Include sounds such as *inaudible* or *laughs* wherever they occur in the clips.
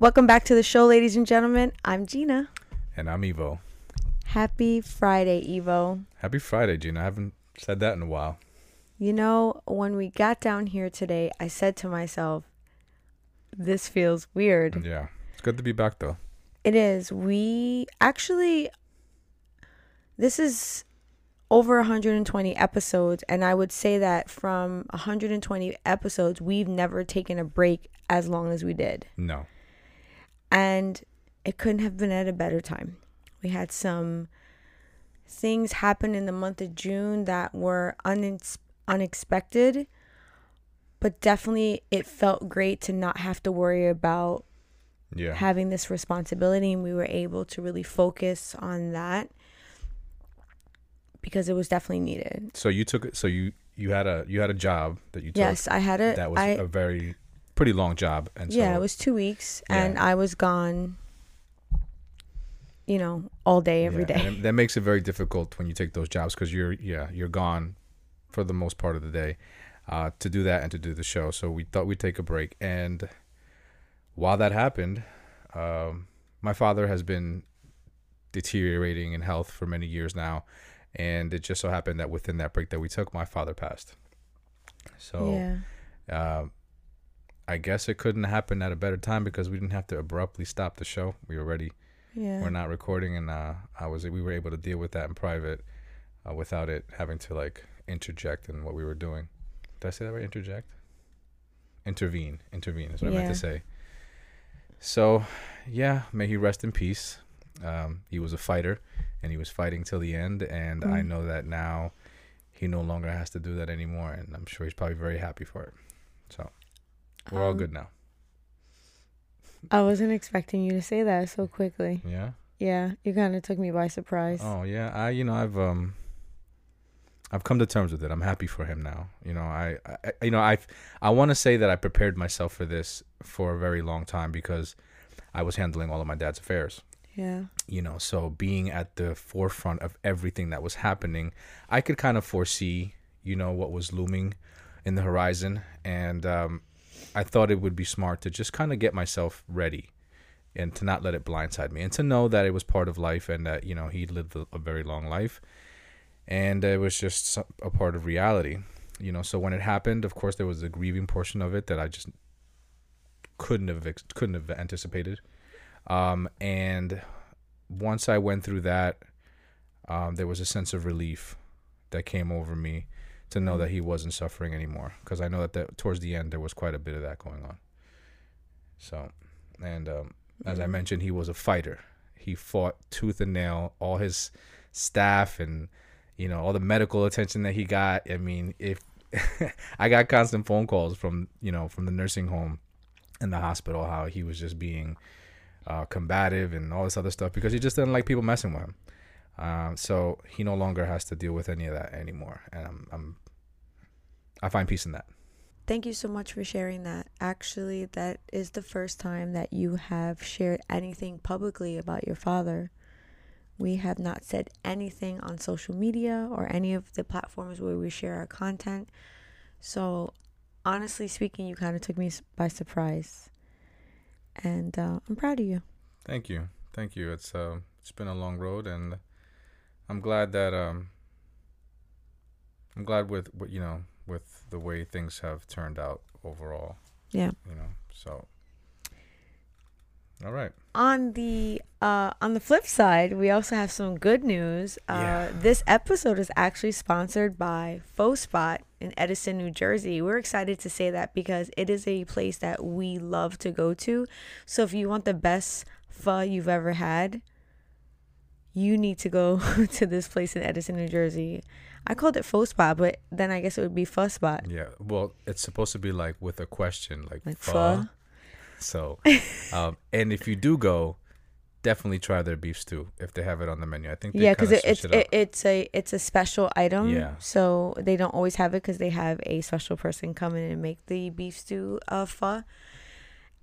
Welcome back to the show, ladies and gentlemen. I'm Jeanna. And I'm Ivo. Happy Friday, Ivo. Happy Friday, Jeanna. I haven't said that in a while. You know, when we got down here today, I said to myself, this feels weird. Yeah. It's good to be back, though. It is. We actually, this is over 120 episodes, and I would say that from 120 episodes, we've never taken a break as long as we did. No. And it couldn't have been at a better time. We had some things happen in the month of June that were unex- unexpected, but definitely it felt great to not have to worry about Yeah. having this responsibility and we were able to really focus on that because it was definitely needed. so you took it. So you you had a you had a job that you took. Yes, I had it. That was I, a very pretty long job, and so yeah, it was 2 weeks and I was gone you know, all day every yeah, day. and that makes it very difficult when you take those jobs because you're yeah you're gone for the most part of the day uh, to do that and to do the show. So we thought we'd take a break, and while that happened, um, my father has been deteriorating in health for many years now, and it just so happened that within that break that we took, my father passed. So yeah. uh, I guess it couldn't happen at a better time because we didn't have to abruptly stop the show. We were already Yeah. we're not recording, and uh, I was we were able to deal with that in private uh, without it having to like interject in what we were doing. Did I say that right? Interject, intervene, intervene is what I meant to say. So, yeah, may he rest in peace. Um, he was a fighter, and he was fighting till the end. And I Mm. know that now he no longer has to do that anymore, and I'm sure he's probably very happy for it. So we're all Um, good now. I wasn't expecting you to say that so quickly. Yeah. Yeah, you kind of took me by surprise. Oh yeah, I you know I've um I've come to terms with it. I'm happy for him now. You know, I, I you know I I want to say that I prepared myself for this for a very long time because I was handling all of my dad's affairs. Yeah. You know, so being at the forefront of everything that was happening, I could kind of foresee, you know, what was looming in the horizon and um I thought it would be smart to just kind of get myself ready and to not let it blindside me and to know that it was part of life and that you know he lived a, a very long life. And it was just a part of reality you know so when it happened of course there was a grieving portion of it that i just couldn't have couldn't have anticipated. Um and once i went through that um there was a sense of relief that came over me to know that he wasn't suffering anymore because i know that the, towards the end there was quite a bit of that going on so and um as I mentioned, he was a fighter. He fought tooth and nail. All his staff and you know all the medical attention that he got. I mean, if *laughs* I got constant phone calls from you know from the nursing home and the hospital how he was just being uh, combative and all this other stuff because he just didn't like people messing with him. Um, so he no longer has to deal with any of that anymore, and I'm, I'm I find peace in that. Thank you so much for sharing that. Actually, that is the first time that you have shared anything publicly about your father. We have not said anything on social media or any of the platforms where we share our content. So, honestly speaking, you kind of took me by surprise. And uh, I'm proud of you. Thank you, thank you. It's uh, it's been a long road, and I'm glad that um, I'm glad with what you know with the way things have turned out overall. Yeah. You know, so all right. on the uh on the flip side we also have some good news uh Yeah. this episode is actually sponsored by faux spot in edison new jersey we're excited to say that because it is a place that we love to go to so if you want the best pho you've ever had you need to go *laughs* to this place in edison new jersey i called it faux spot but then i guess it would be pho spot Yeah. Well, it's supposed to be like with a question, like, like pho. So, um, and if you do go, definitely try their beef stew if they have it on the menu. I think they yeah because it, it's it it, it's a it's a special item Yeah. so they don't always have it because they have a special person come in and make the beef stew uh, pho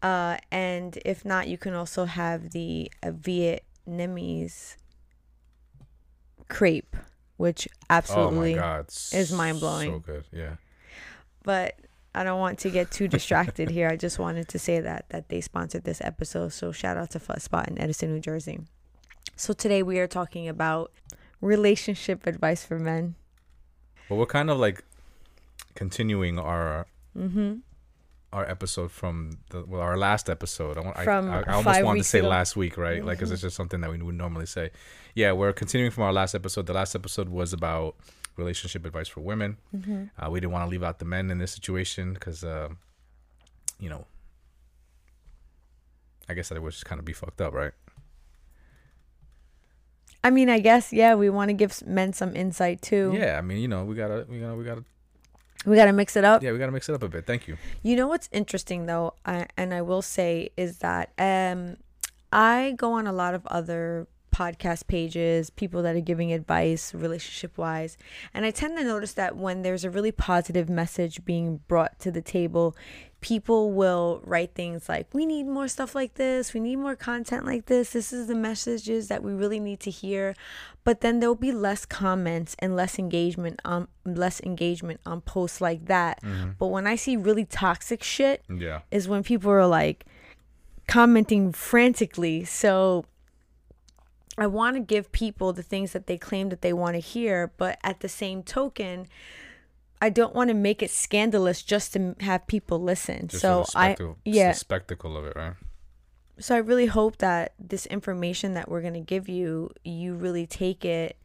uh and if not you can also have the uh, vietnamese crepe which oh absolutely god, is mind-blowing. So good. Yeah. but I don't want to get too distracted here. I just wanted to say that that they sponsored this episode. So shout out to Pho Spot in Edison, New Jersey. So today we are talking about relationship advice for men. Well, we're kind of like continuing our Mm-hmm. Our episode from the well our last episode. I want From I, I, I almost wanted to say ago. last week, right? Like 'cause it's just something that we would normally say. Yeah, we're continuing from our last episode. The last episode was about relationship advice for women. Mm-hmm. Uh, we didn't want to leave out the men in this situation because, uh, you know, I guess that would just kind of be fucked up, right? I mean, I guess yeah, we want to give men some insight too. Yeah, I mean, you know, we gotta, we gotta, we gotta, We got to mix it up. yeah, we gotta mix it up a bit. Thank you. You know what's interesting though, I, and I will say is that um, I go on a lot of other podcast pages, people that are giving advice relationship wise, and I tend to notice that when there's a really positive message being brought to the table, people will write things like, "We need more stuff like this. We need more content like this. This is the messages that we really need to hear." But then there'll be less comments and less engagement on less engagement on posts like that. Mm-hmm. But when I see really toxic shit, Yeah, is when people are like commenting frantically. So I want to give people the things that they claim that they want to hear, but at the same token, I don't want to make it scandalous just to have people listen. just so I yeah, the spectacle of it, right? so I really hope that this information that we're going to give you, you really take it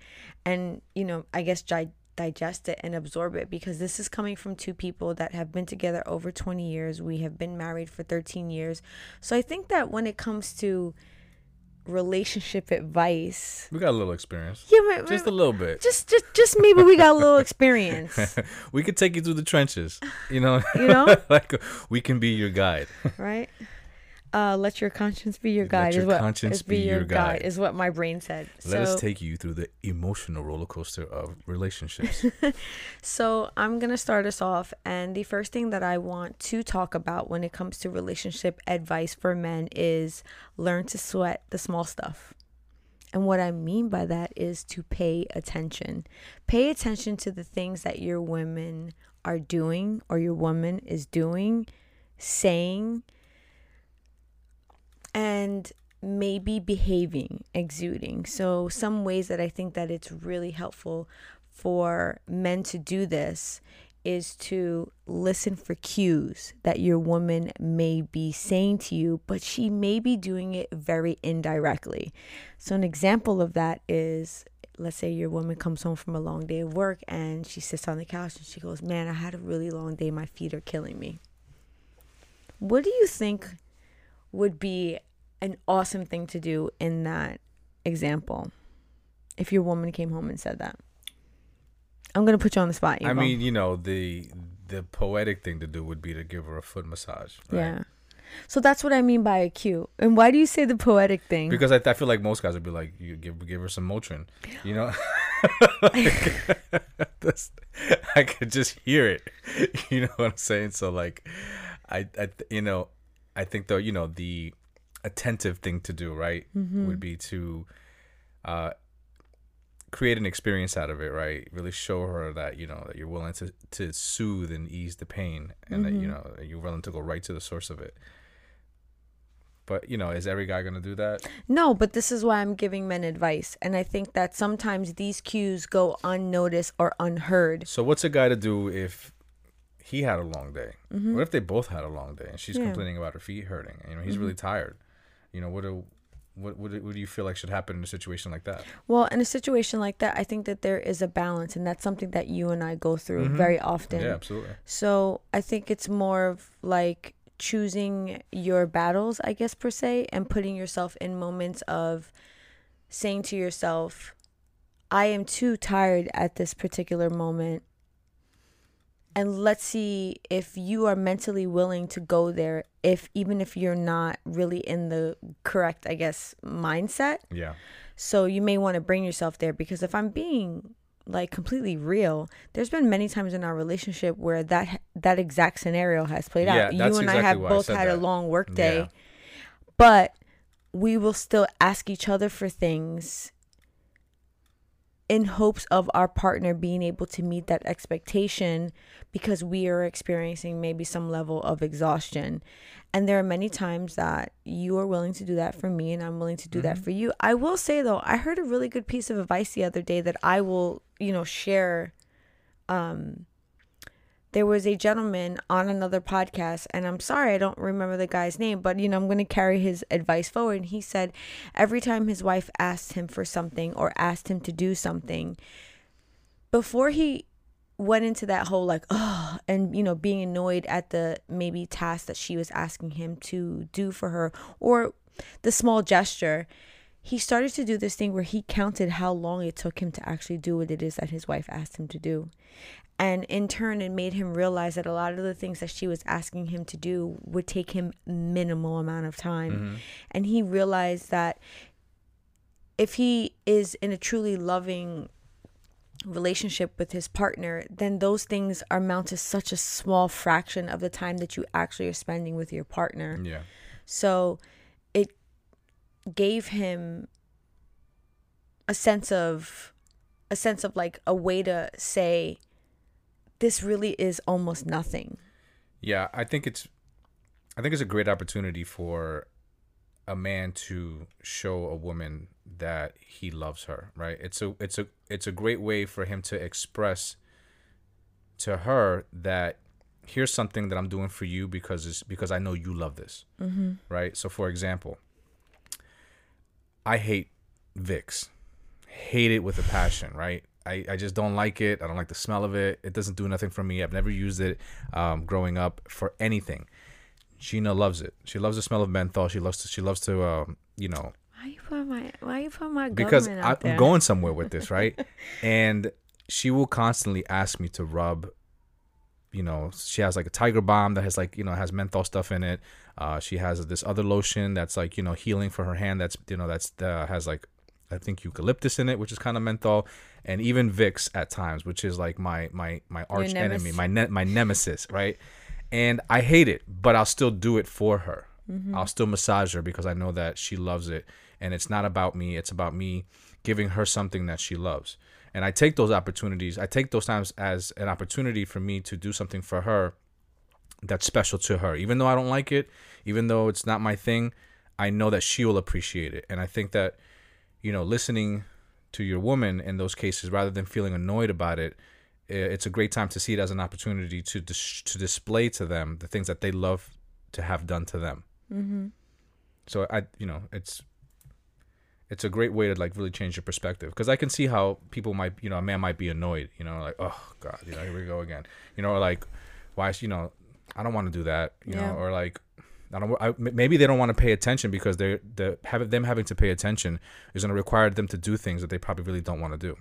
and, you know, I guess di- digest it and absorb it because this is coming from two people that have been together over 20 years. We have been married for 13 years. So I think that when it comes to relationship advice, We got a little experience, yeah, but- just a little bit. just just just maybe we got a little experience, *laughs* we could take you through the trenches, you know. You know? *laughs* like we can be your guide. right? *laughs* Uh, let your conscience be your Let guide. your is what conscience is be your guide. is what my brain said. Let so, us take you through the emotional roller coaster of relationships. *laughs* So I'm going to start us off. And the first thing that I want to talk about when it comes to relationship advice for men is learn to sweat the small stuff. And what I mean by that is to pay attention. Pay attention to the things that your women are doing or your woman is doing, saying, and maybe behaving, exuding. So some ways that I think that it's really helpful for men to do this is to listen for cues that your woman may be saying to you, but she may be doing it very indirectly. So, an example of that is let's say your woman comes home from a long day of work and she sits on the couch and she goes, Man, I had a really long day. My feet are killing me. What do you think would be an awesome thing to do in that example if your woman came home and said that? I'm gonna put you on the spot. I mean, you know, the the poetic thing to do would be to give her a foot massage. Right? yeah. So that's what I mean by a cue. And why do you say the poetic thing? Because I, I feel like most guys would be like, you give give her some Motrin, you know. *laughs* *laughs* That's, I could just hear it. *laughs* You know what I'm saying? So like, I, I you know, I think though you know the attentive thing to do right Mm-hmm. would be to uh create an experience out of it right really show her that you know that you're willing to to soothe and ease the pain and that you Mm-hmm. know you're willing to go right to the source of it but you know is every guy gonna do that no, but this is why I'm giving men advice. And I think that sometimes these cues go unnoticed or unheard. So what's a guy to do if he had a long day? What if they both had a long day and she's Mm-hmm. Yeah. complaining about her feet hurting? You know, he's really tired. You know, what do what what what do you feel like should happen in a situation like that? Well, in a situation like that, I think that there is a balance, and that's something that you and I go through very often. Mm-hmm. Yeah, absolutely. So I think it's more of like choosing your battles, I guess, per se, and putting yourself in moments of saying to yourself, I am too tired at this particular moment. And let's see if you are mentally willing to go there, if even if you're not really in the correct, I guess, mindset. Yeah. So you may want to bring yourself there because if I'm being like completely real, there's been many times in our relationship where that that exact scenario has played Yeah, out. You and I have I both said had a long work day, Yeah. but we will still ask each other for things in hopes of our partner being able to meet that expectation because we are experiencing maybe some level of exhaustion. And there are many times that you are willing to do that for me and I'm willing to do that for you. I will say though, I heard a really good piece of advice the other day that I will, you know, share um there was a gentleman on another podcast and i'm sorry i don't remember the guy's name but you know i'm going to carry his advice forward and he said every time his wife asked him for something or asked him to do something before he went into that whole like oh and you know being annoyed at the maybe task that she was asking him to do for her or the small gesture he started to do this thing where he counted how long it took him to actually do what it is that his wife asked him to do and in turn, it made him realize that a lot of the things that she was asking him to do would take him minimal amount of time. Mm-hmm. And he realized that if he is in a truly loving relationship with his partner, then those things are amount to such a small fraction of the time that you actually are spending with your partner. Yeah. So gave him a sense of a sense of like a way to say this really is almost nothing. Yeah, I think it's I think it's a great opportunity for a man to show a woman that he loves her, right? It's a it's a it's a great way for him to express to her that here's something that I'm doing for you because it's because I know you love this, Mm-hmm. right? So, for example, I hate Vicks, hate it with a passion, right? I, I just don't like it. I don't like the smell of it. It doesn't do nothing for me. I've never used it um, growing up for anything. Jeanna loves it. She loves the smell of menthol. She loves to. She loves to. Um, you know, Why you put my Why you put my because I? I'm going somewhere with this, *laughs* right? and she will constantly ask me to rub. You know, she has like a Tiger Balm that has like you know has menthol stuff in it. Uh, she has this other lotion that's like you know healing for her hand. That's you know that's uh, has like I think eucalyptus in it, which is kind of menthol, and even Vicks at times, which is like my my my arch enemy, my ne- my nemesis, right? And I hate it, but I'll still do it for her. I'll still massage her because I know that she loves it, and it's not about me. It's about me giving her something that she loves. And I take those opportunities. I take those times as an opportunity for me to do something for her that's special to her. Even though I don't like it, even though it's not my thing, I know that she will appreciate it. And I think that, you know, listening to your woman in those cases rather than feeling annoyed about it, it's a great time to see it as an opportunity to dis- to display to them the things that they love to have done to them. Mm-hmm. So I, you know, it's it's a great way to like really change your perspective because I can see how people might, you know, a man might be annoyed, you know, like oh god, you know, here we go again, you know, or like why, you know, I don't want to do that, you Yeah. know, or like I don't, I, maybe they don't want to pay attention because they're the have them having to pay attention is going to require them to do things that they probably really don't want to do.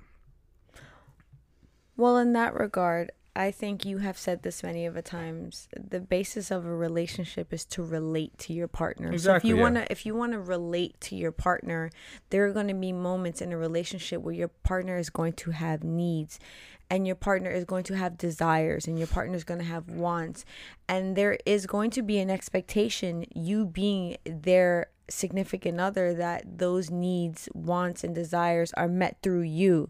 Well, in that regard, I think you have said this many of a times. The basis of a relationship is to relate to your partner. Exactly, So if you yeah. wanna if you wanna relate to your partner, there are gonna be moments in a relationship where your partner is going to have needs and your partner is going to have desires and your partner is going to have wants and there is going to be an expectation you being their significant other that those needs wants and desires are met through you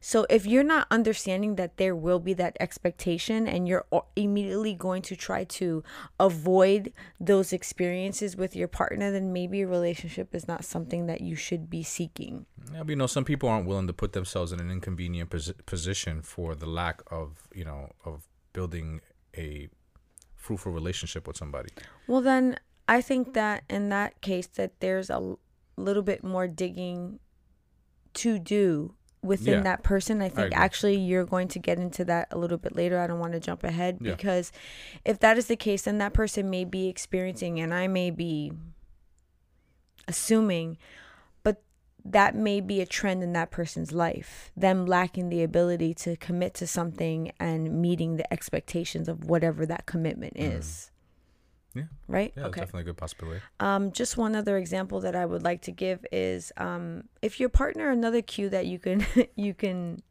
so if you're not understanding that there will be that expectation and you're immediately going to try to avoid those experiences with your partner, then maybe a relationship is not something that you should be seeking. Yeah, but you know, some people aren't willing to put themselves in an inconvenient posi- position for the lack of, you know, of building a fruitful relationship with somebody. Well, then I think that in that case that there's a l- little bit more digging to do within Yeah. that person. I think agree. actually you're going to get into that a little bit later. I don't want to jump ahead Yeah. because if that is the case, then that person may be experiencing, and I may be assuming, but that may be a trend in that person's life. Them lacking the ability to commit to something and meeting the expectations of whatever that commitment mm-hmm. is. Yeah. Right? Yeah, that's definitely a good possibility. Um, just one other example that I would like to give is um, if your partner, another cue that you can *laughs* you can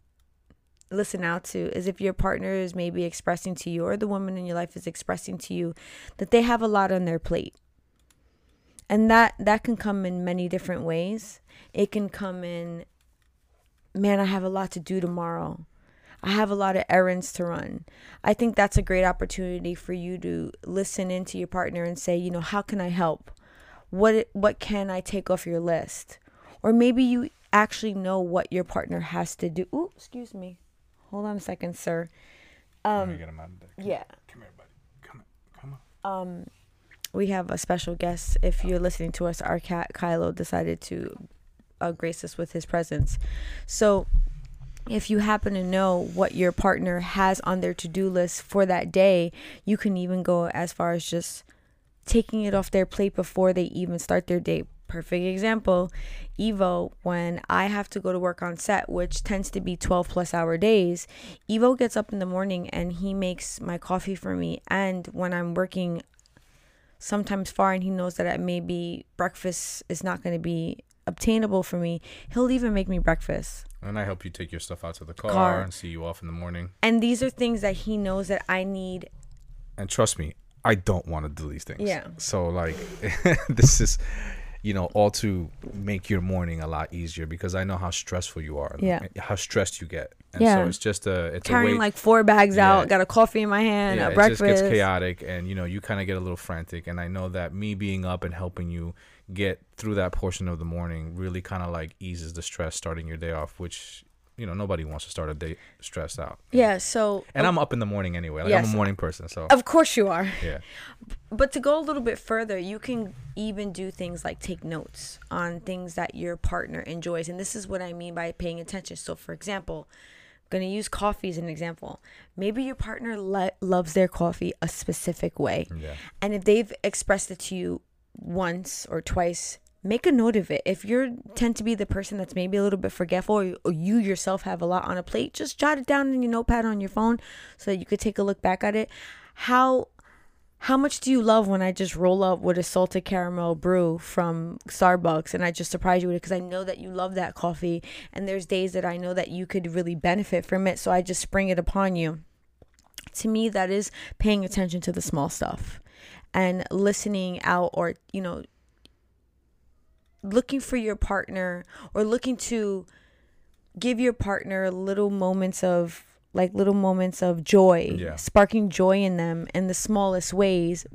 listen out to is if your partner is maybe expressing to you or the woman in your life is expressing to you that they have a lot on their plate. And that that can come in many different ways. It can come in man, I have a lot to do tomorrow. I have a lot of errands to run. I think that's a great opportunity for you to listen into your partner and say, you know, how can I help? What what can I take off your list? Or maybe you actually know what your partner has to do. Ooh, excuse me. Hold on a second, sir. Let me get him out of there. Come- Yeah. Come here, buddy. Come on. Come on. Um, we have a special guest. If you're listening to us, our cat Kylo decided to uh, grace us with his presence. So, if you happen to know what your partner has on their to do list for that day, you can even go as far as just taking it off their plate before they even start their day. Perfect example Ivo, when I have to go to work on set, which tends to be 12 plus hour days, Ivo gets up in the morning and he makes my coffee for me. And when I'm working sometimes far and he knows that maybe breakfast is not going to be obtainable for me, he'll even make me breakfast. And I help you take your stuff out to the car, Car. and see you off in the morning. And these are things that he knows that I need. And trust me, I don't want to do these things. Yeah. So like, *laughs* this is, you know, all to make your morning a lot easier because I know how stressful you are. Yeah. How stressed you get. And Yeah. So it's just a it's Carrying way, like four bags Yeah. out, got a coffee in my hand, yeah, a it breakfast. just gets chaotic, and you know, you kind of get a little frantic. And I know that me being up and helping you get through that portion of the morning really kind of like eases the stress starting your day off, which you know nobody wants to start a day stressed out. Yeah, so And uh, I'm up in the morning anyway. Like I'm a morning person, so of course you are. yeah. But to go a little bit further, you can even do things like take notes on things that your partner enjoys. And this is what I mean by paying attention. So, for example, I'm to use coffee as an example. Maybe your partner le- loves their coffee a specific way. Yeah. And if they've expressed it to you once or twice, make a note of it. If you tend to be the person that's maybe a little bit forgetful or you, or you yourself have a lot on a plate, just jot it down in your notepad on your phone so that you could take a look back at it. How how much do you love when I just roll up with a salted caramel brew from Starbucks and I just surprise you with it because I know that you love that coffee and there's days that I know that you could really benefit from it so I just spring it upon you. To me that is paying attention to the small stuff and listening out or you know looking for your partner or looking to give your partner little moments of like little moments of joy Yeah. sparking joy in them in the smallest ways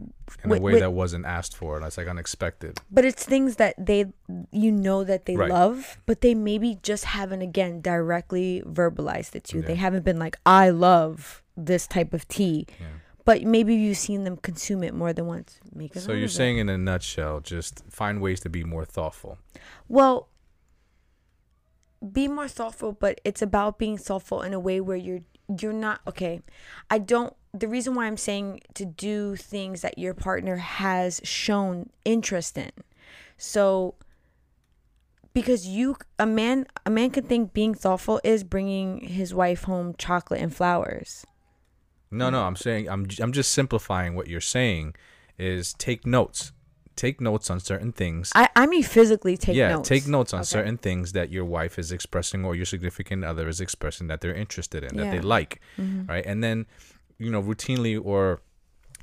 In With- a way with- that wasn't asked for, and that's like unexpected. but it's things that they you know that they Right. love but they maybe just haven't again directly verbalized it to you they haven't been like i love this type of tea Yeah. But maybe you've seen them consume it more than once make So you're of it. saying, in a nutshell, just find ways to be more thoughtful. Well, be more thoughtful, but it's about being thoughtful in a way where you're you're not okay. I don't the reason why I'm saying to do things that your partner has shown interest in. So because you a man a man can think being thoughtful is bringing his wife home chocolate and flowers. No, no, I'm saying I'm I'm just simplifying what you're saying. Is take notes, take notes on certain things. I I mean physically take yeah, notes. take notes on Okay. certain things that your wife is expressing or your significant other is expressing that they're interested in, that they Yeah. like, Mhm. right? And then, you know, routinely or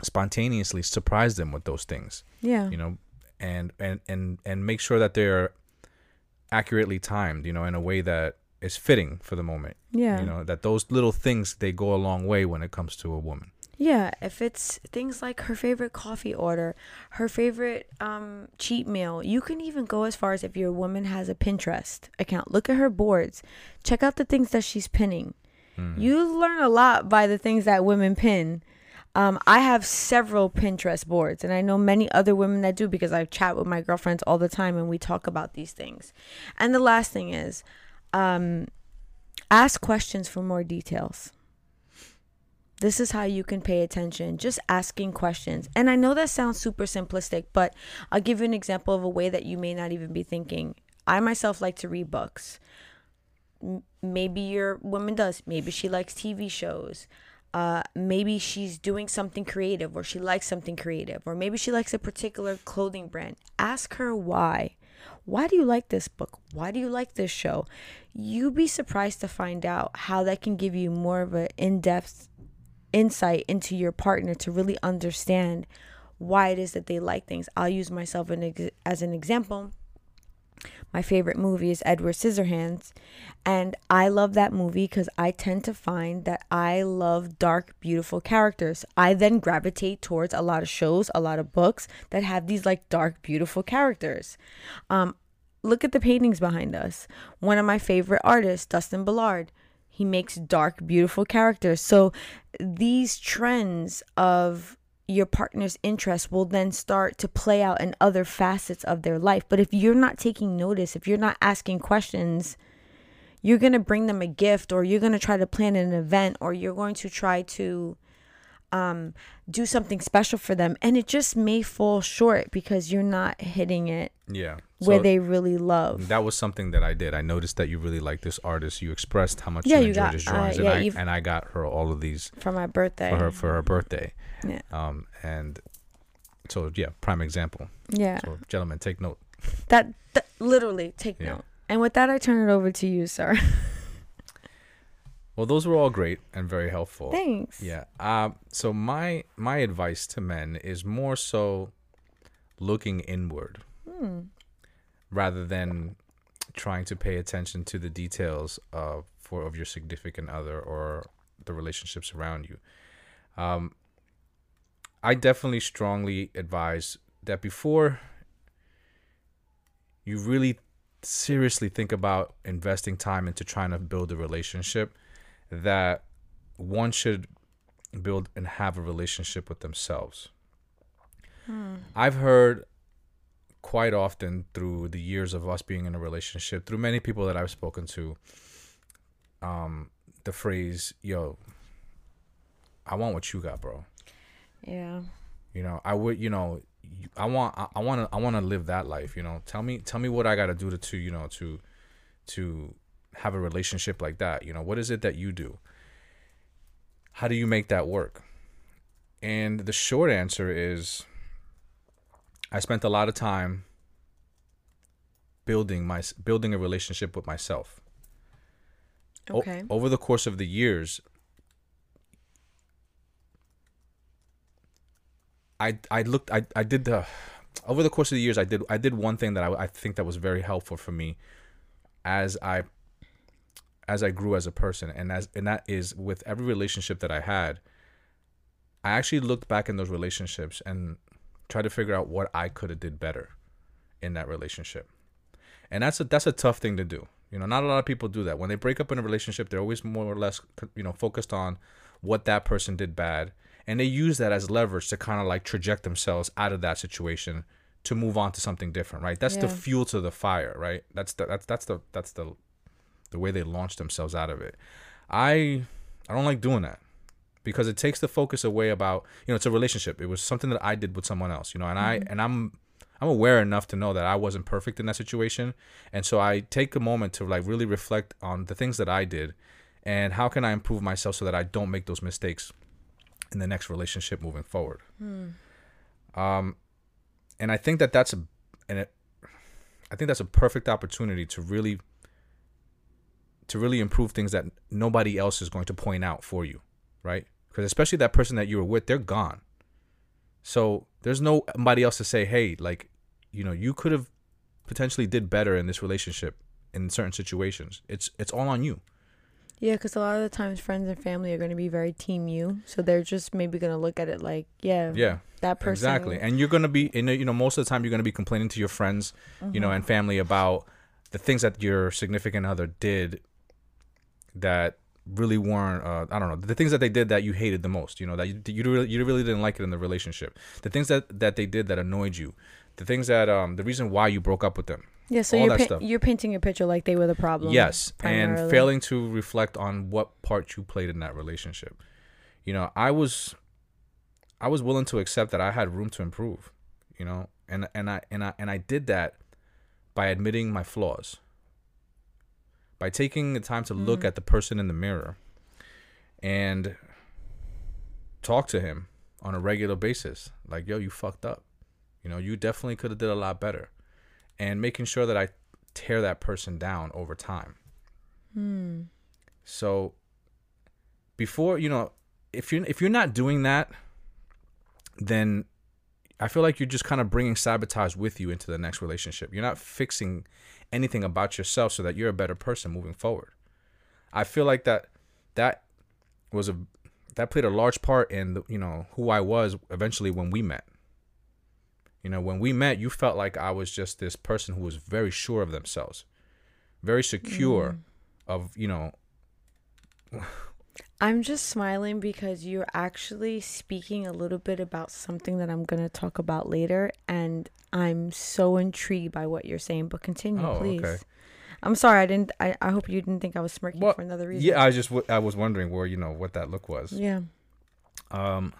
spontaneously surprise them with those things, Yeah. you know, and and and and make sure that they're accurately timed, you know, in a way that is fitting for the moment. Yeah. You know, that those little things they go a long way when it comes to a woman. Yeah, if it's things like her favorite coffee order, her favorite um, cheat meal, you can even go as far as if your woman has a Pinterest account. Look at her boards, check out the things that she's pinning. Mm-hmm. You learn a lot by the things that women pin. Um, I have several Pinterest boards, and I know many other women that do because I chat with my girlfriends all the time and we talk about these things. And the last thing is, um, ask questions for more details. This is how you can pay attention, just asking questions. And I know that sounds super simplistic, but I'll give you an example of a way that you may not even be thinking. I myself like to read books. M- maybe your woman does. Maybe she likes TV shows. Uh, maybe she's doing something creative or she likes something creative or maybe she likes a particular clothing brand. Ask her why. Why do you like this book? Why do you like this show? You'd be surprised to find out how that can give you more of an in-depth insight into your partner to really understand why it is that they like things. I'll use myself as an example. My favorite movie is Edward Scissorhands. And I love that movie because I tend to find that I love dark, beautiful characters. I then gravitate towards a lot of shows, a lot of books that have these like dark, beautiful characters. Um, look at the paintings behind us. One of my favorite artists, Dustin Ballard, he makes dark, beautiful characters. So these trends of your partner's interest will then start to play out in other facets of their life. But if you're not taking notice, if you're not asking questions, you're going to bring them a gift or you're going to try to plan an event or you're going to try to um, do something special for them. And it just may fall short because you're not hitting it Yeah. Where So they really love. that was something that I did. I noticed that you really like this artist. You expressed how much Yeah, you you enjoyed his uh, drawings, and, yeah, I, and I got her all of these for my birthday. for her for her birthday. Yeah. Um, and so yeah, prime example. Yeah. So gentlemen, take note. *laughs* That, that literally take Yeah. note. And with that, I turn it over to you, sir. Well, those were all great and very helpful. Thanks. Yeah. Um. So my my advice to men is more so looking inward rather than trying to pay attention to the details of for of your significant other or the relationships around you. Um. I definitely strongly advise that before you really seriously think about investing time into trying to build a relationship that one should build and have a relationship with themselves. I've heard quite often through the years of us being in a relationship, through many people that I've spoken to, um, the phrase, yo, I want what you got, bro. Yeah. You know, I would, you know, I want, I- want to, I want to live that life. You know, tell me, tell me what I got to do to, to, you know, to, to have a relationship like that. You know, what is it that you do? How do you make that work? And the short answer is, I spent a lot of time building my, building a relationship with myself. O- Okay. over the course of the years, I I looked I, I did the over the course of the years I did I did one thing that I, I think that was very helpful for me as I as I grew as a person and as and that is with every relationship that I had I actually looked back in those relationships and tried to figure out what I could have did better in that relationship. And that's a that's a tough thing to do. You know, not a lot of people do that. When they break up in a relationship, they're always more or less you know focused on what that person did bad and they use that as leverage to kind of like traject themselves out of that situation to move on to something different, right? That's the fuel to the fire, right? That's the that's that's the that's the the way they launch themselves out of it. I I don't like doing that because it takes the focus away about you know it's a relationship. It was something that I did with someone else, you know, and I and I'm I'm aware enough to know that I wasn't perfect in that situation, and so I take a moment to like really reflect on the things that I did, and how can I improve myself so that I don't make those mistakes in the next relationship moving forward. Um, and I think that that's a and it, I think that's a perfect opportunity to really to really improve things that nobody else is going to point out for you, right? Because especially that person that you were with, they're gone. So there's nobody else to say, hey, like, you know, you could have potentially did better in this relationship in certain situations. It's it's all on you. Yeah, because a lot of the times friends and family are going to be very team you. So they're just maybe going to look at it like, yeah, Yeah. that person. Exactly. And you're gonna be in you know, most of the time you're gonna be complaining to your friends, you know, mm-hmm. and family about the things that your significant other did that really weren't uh, I don't know the things that they did that you hated the most you know that you you really, you really didn't like it in the relationship the things that that they did that annoyed you the things that um the reason why you broke up with them Yeah, so all you're that pa- stuff. you're painting a picture like they were the problem. Yes, and failing to reflect on what part you played in that relationship. You know, I was I was willing to accept that I had room to improve, you know, and and I and I and I did that by admitting my flaws. By taking the time to look mm. at the person in the mirror and talk to him on a regular basis. Like, yo, you fucked up. You know, you definitely could have did a lot better. And making sure that I tear that person down over time. Hmm. So before, you know, if you're if you're not doing that, then I feel like you're just kind of bringing sabotage with you into the next relationship. You're not fixing anything about yourself so that you're a better person moving forward. I feel like that that was a that played a large part in the, you know who I was eventually when we met. You know, when we met, you felt like I was just this person who was very sure of themselves, very secure mm. of, you know, I'm just smiling because you're actually speaking a little bit about something that I'm going to talk about later. And I'm so intrigued by what you're saying. But continue, oh, please. Okay. I'm sorry. I didn't. I, I hope you didn't think I was smirking well, for another reason. Yeah, I just I was wondering where you know what that look was. Yeah. Um,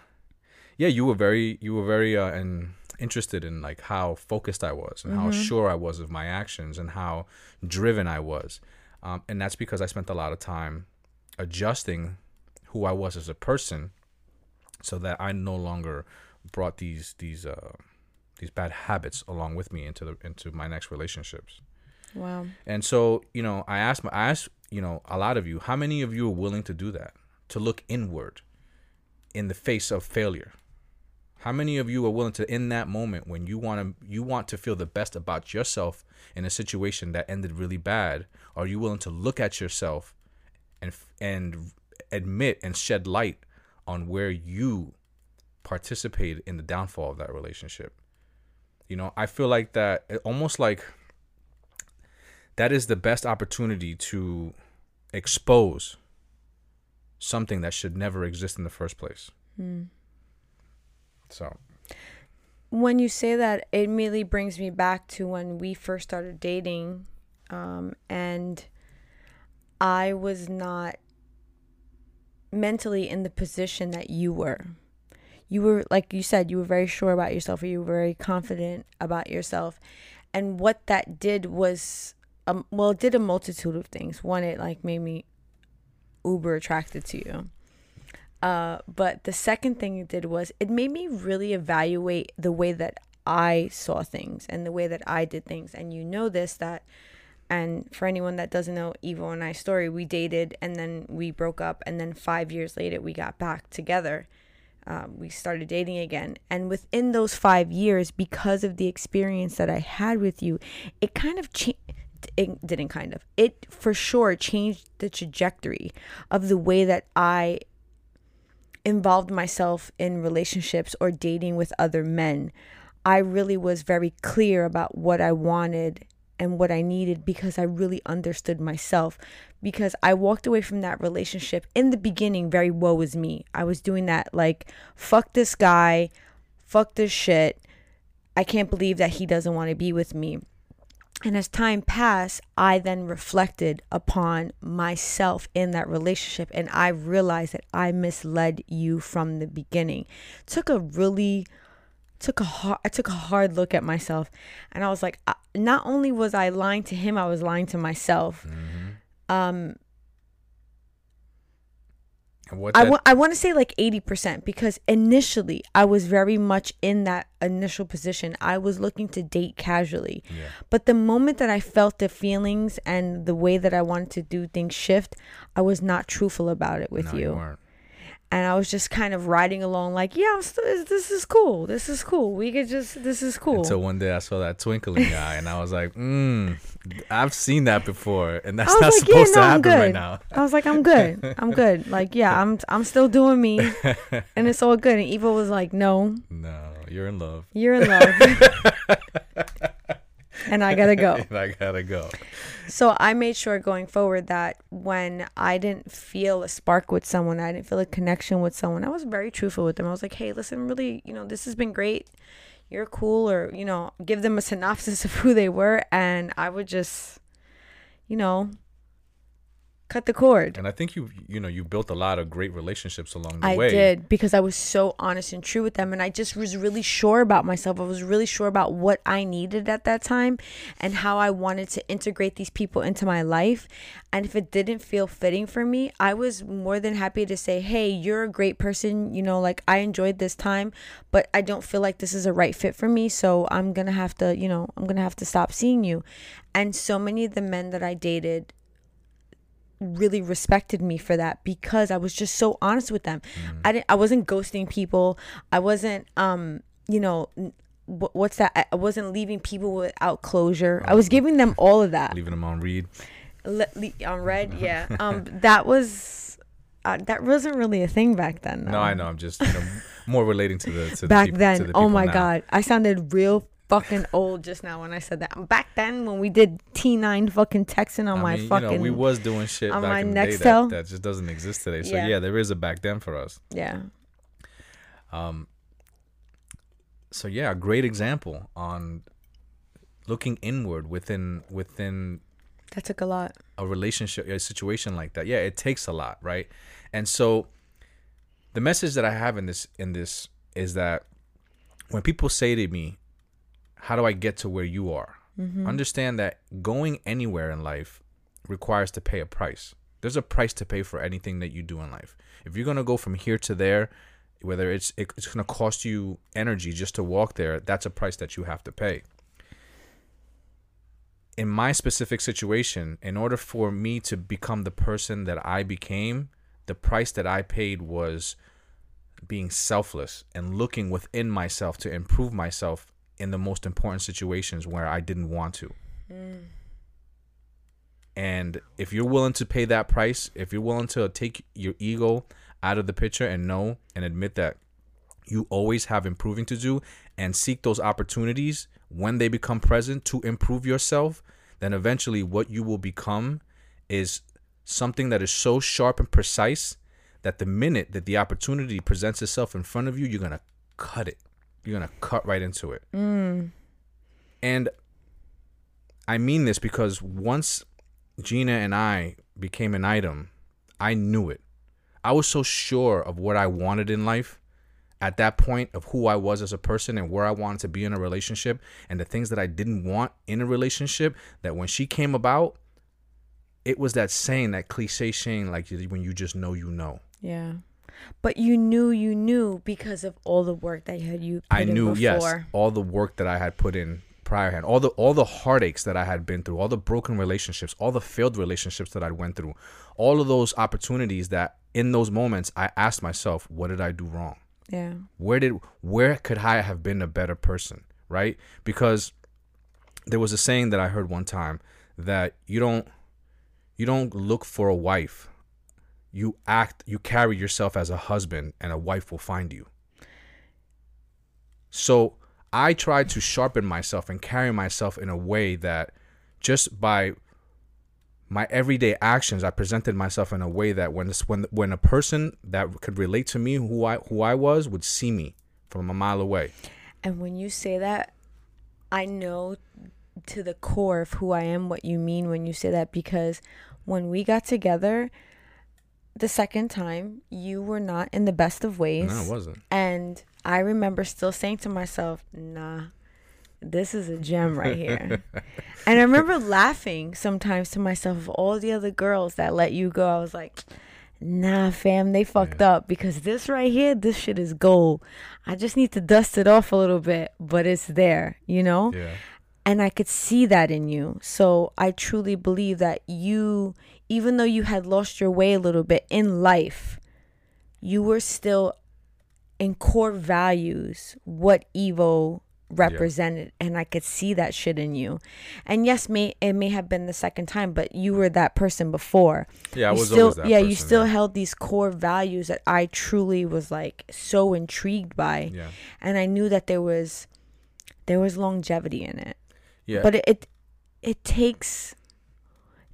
yeah, you were very you were very uh, and interested in like how focused I was and mm-hmm. how sure I was of my actions and how driven I was, um, and that's because I spent a lot of time adjusting who I was as a person, so that I no longer brought these these uh, these bad habits along with me into the into my next relationships. Wow. And so you know, I asked my I asked you know a lot of you, how many of you are willing to do that, to look inward, in the face of failure? How many of you are willing to in that moment when you want to you want to feel the best about yourself in a situation that ended really bad, are you willing to look at yourself and and admit and shed light on where you participated in the downfall of that relationship. You know, I feel like that almost like that is the best opportunity to expose something that should never exist in the first place. Hmm. So, when you say that, it immediately brings me back to when we first started dating, um, and I was not mentally in the position that you were. You were, like you said, you were very sure about yourself, or you were very confident about yourself. And what that did was, um, well, it did a multitude of things. One, it like made me uber attracted to you. Uh, but the second thing it did was it made me really evaluate the way that I saw things and the way that I did things. And you know this that and for anyone that doesn't know Ivo and I story, we dated and then we broke up, and then five years later we got back together. Um, we started dating again, and within those five years, because of the experience that I had with you, it kind of changed. It didn't kind of. It for sure changed the trajectory of the way that I involved myself in relationships or dating with other men. I really was very clear about what I wanted and what I needed because I really understood myself. Because I walked away from that relationship in the beginning very woe is me. I was doing that like, fuck this guy, fuck this shit. I can't believe that he doesn't want to be with me. And as time passed, I then reflected upon myself in that relationship and I realized that I misled you from the beginning. It took a really took a hard I took a hard look at myself and I was like not only was I lying to him I was lying to myself mm-hmm. um what I, w- I want to say like 80% because initially I was very much in that initial position. I was looking to date casually. Yeah. But the moment that I felt the feelings and the way that I wanted to do things shift, I was not truthful about it with no, you. you and I was just kind of riding along, like, yeah, I'm still, this is cool. This is cool. We could just, this is cool. Until one day I saw that twinkle in your *laughs* eye, and I was like, mm, I've seen that before, and that's not like, supposed yeah, no, to happen right now. I was like, I'm good. *laughs* I'm good. Like, yeah, I'm, I'm still doing me, and it's all good. And Eva was like, no, no, you're in love. You're in love. *laughs* and I gotta go. *laughs* and I gotta go. So I made sure going forward that when I didn't feel a spark with someone, I didn't feel a connection with someone, I was very truthful with them. I was like, hey, listen, really, you know, this has been great. You're cool, or, you know, give them a synopsis of who they were. And I would just, you know, cut the cord. And I think you you know you built a lot of great relationships along the I way. I did because I was so honest and true with them and I just was really sure about myself. I was really sure about what I needed at that time and how I wanted to integrate these people into my life. And if it didn't feel fitting for me, I was more than happy to say, "Hey, you're a great person, you know, like I enjoyed this time, but I don't feel like this is a right fit for me, so I'm going to have to, you know, I'm going to have to stop seeing you." And so many of the men that I dated really respected me for that because I was just so honest with them. Mm. I didn't I wasn't ghosting people. I wasn't um you know, what's that? I- wasn't leaving people without closure. I was giving them all of that. Leaving them on read. Le- le- on red, *laughs* yeah. Um, that was uh, that wasn't really a thing back then. No. I know. I'm just you know more relating to the to the back to then. the Oh my now. god, I sounded real fucking old just now when I said that. Back then, when we did T9 fucking texting on I my mean, fucking you know, we was doing shit on back my in the day Nextel. that, that just doesn't exist today. So Yeah. yeah. there is a back then for us. yeah, Um, so yeah, a great example on looking inward within within that took a lot. a relationship, a situation like that. Yeah, it takes a lot, right? And so the message that I have in this in this is that when people say to me, "How do I get to where you are?" Mm-hmm. Understand that going anywhere in life requires to pay a price. There's a price to pay for anything that you do in life. If you're gonna go from here to there, whether it's it, it's gonna cost you energy just to walk there, that's a price that you have to pay in my specific situation, in order for me to become the person that I became, the price that I paid was being selfless and looking within myself to improve myself in the most important situations where I didn't want to. And if you're willing to pay that price, if you're willing to take your ego out of the picture and know and admit that you always have improving to do and seek those opportunities when they become present to improve yourself, then eventually what you will become is something that is so sharp and precise that the minute that the opportunity presents itself in front of you, you're going to cut it. You're going to cut right into it. Mm. And I mean this because once Jeanna and I became an item, I knew it. I was so sure of what I wanted in life at that point of who I was as a person and where I wanted to be in a relationship and the things that I didn't want in a relationship that when she came about, it was that saying, that cliche saying, like when you just know, you know. Yeah, but you knew you knew because of all the work that you had you. Put I knew, yes, all the work that I had put in prior hand, all the all the heartaches that I had been through, all the broken relationships, all the failed relationships that I went through, all of those opportunities that in those moments I asked myself, what did I do wrong? Yeah, where did where could I have been a better person, right? Because there was a saying that I heard one time that you don't you don't look for a wife. You act you carry yourself as a husband and a wife will find you. So I tried to sharpen myself and carry myself in a way that just by my everyday actions, I presented myself in a way that when this, when when a person that could relate to me, who I who I was, would see me from a mile away. and when you say that, I know to the core of who I am what you mean when you say that because when we got together the second time, you were not in the best of ways. No, it wasn't. And I remember still saying to myself, nah, this is a gem right here. *laughs* and I remember laughing sometimes to myself of all the other girls that let you go. I was like, nah, fam, they fucked up because this right here, this shit is gold. I just need to dust it off a little bit, but it's there, you know? Yeah. and I could see that in you. So I truly believe that you, even though you had lost your way a little bit in life, you were still in core values what Ivo represented and I could see that shit in you. And yes, may it may have been the second time, but you were that person before. Yeah, I You was still always that yeah, you still yeah. held these core values that I truly was like so intrigued by. Yeah. And I knew that there was there was longevity in it Yeah. but it, it it takes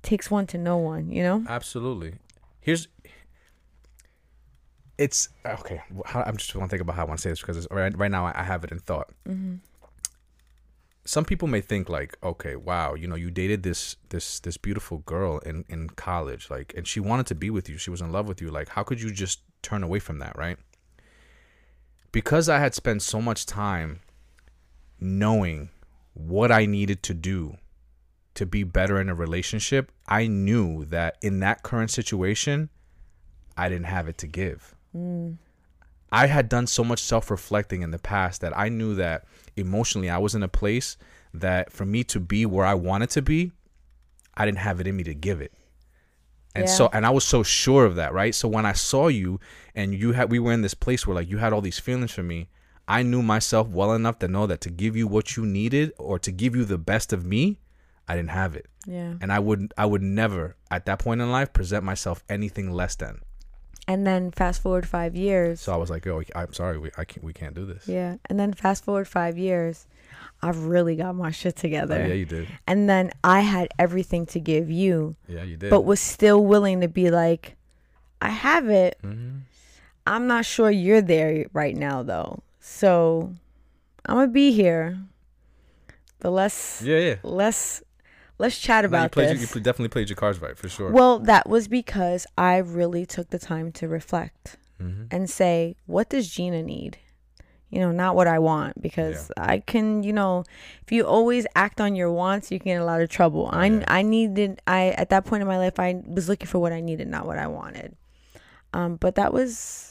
takes one to know one you know Absolutely. Here's it's okay. I'm just want to think about how I want to say this because right, right now I, I have it in thought. Mm-hmm. Some people may think like, okay, wow, you know, you dated this this this beautiful girl in in college, like, and she wanted to be with you. She was in love with you. Like, how could you just turn away from that, right? Because I had spent so much time knowing what I needed to do to be better in a relationship, I knew that in that current situation, I didn't have it to give. Mm. I had done so much self reflecting in the past that I knew that emotionally I was in a place that for me to be where I wanted to be, I didn't have it in me to give it. And so and I was so sure of that, right? So when I saw you and you had we were in this place where like you had all these feelings for me, I knew myself well enough to know that to give you what you needed or to give you the best of me, I didn't have it. Yeah. And I would I would never at that point in life present myself anything less than. And then fast forward five years. So I was like, "Yo, I'm sorry, we I can't we can't do this." Yeah. And then fast forward five years, I've really got my shit Oh, together. yeah, you did. And then I had everything to give you, Yeah, you did. but was still willing to be like, I have it. hmm I'm not sure you're there right now though. So I'm gonna be here. The let's Yeah, yeah. let's let's chat No, you, about played your, this. you pl- definitely played your cards right for sure. Well, that was because I really took the time to reflect hmm and say, what does Jeanna need? You know, not what I want, because I can, you know, if you always act on your wants, you can get a lot of trouble. I yeah. I needed I at that point in my life I was looking for what I needed, not what I wanted. Um, but that was.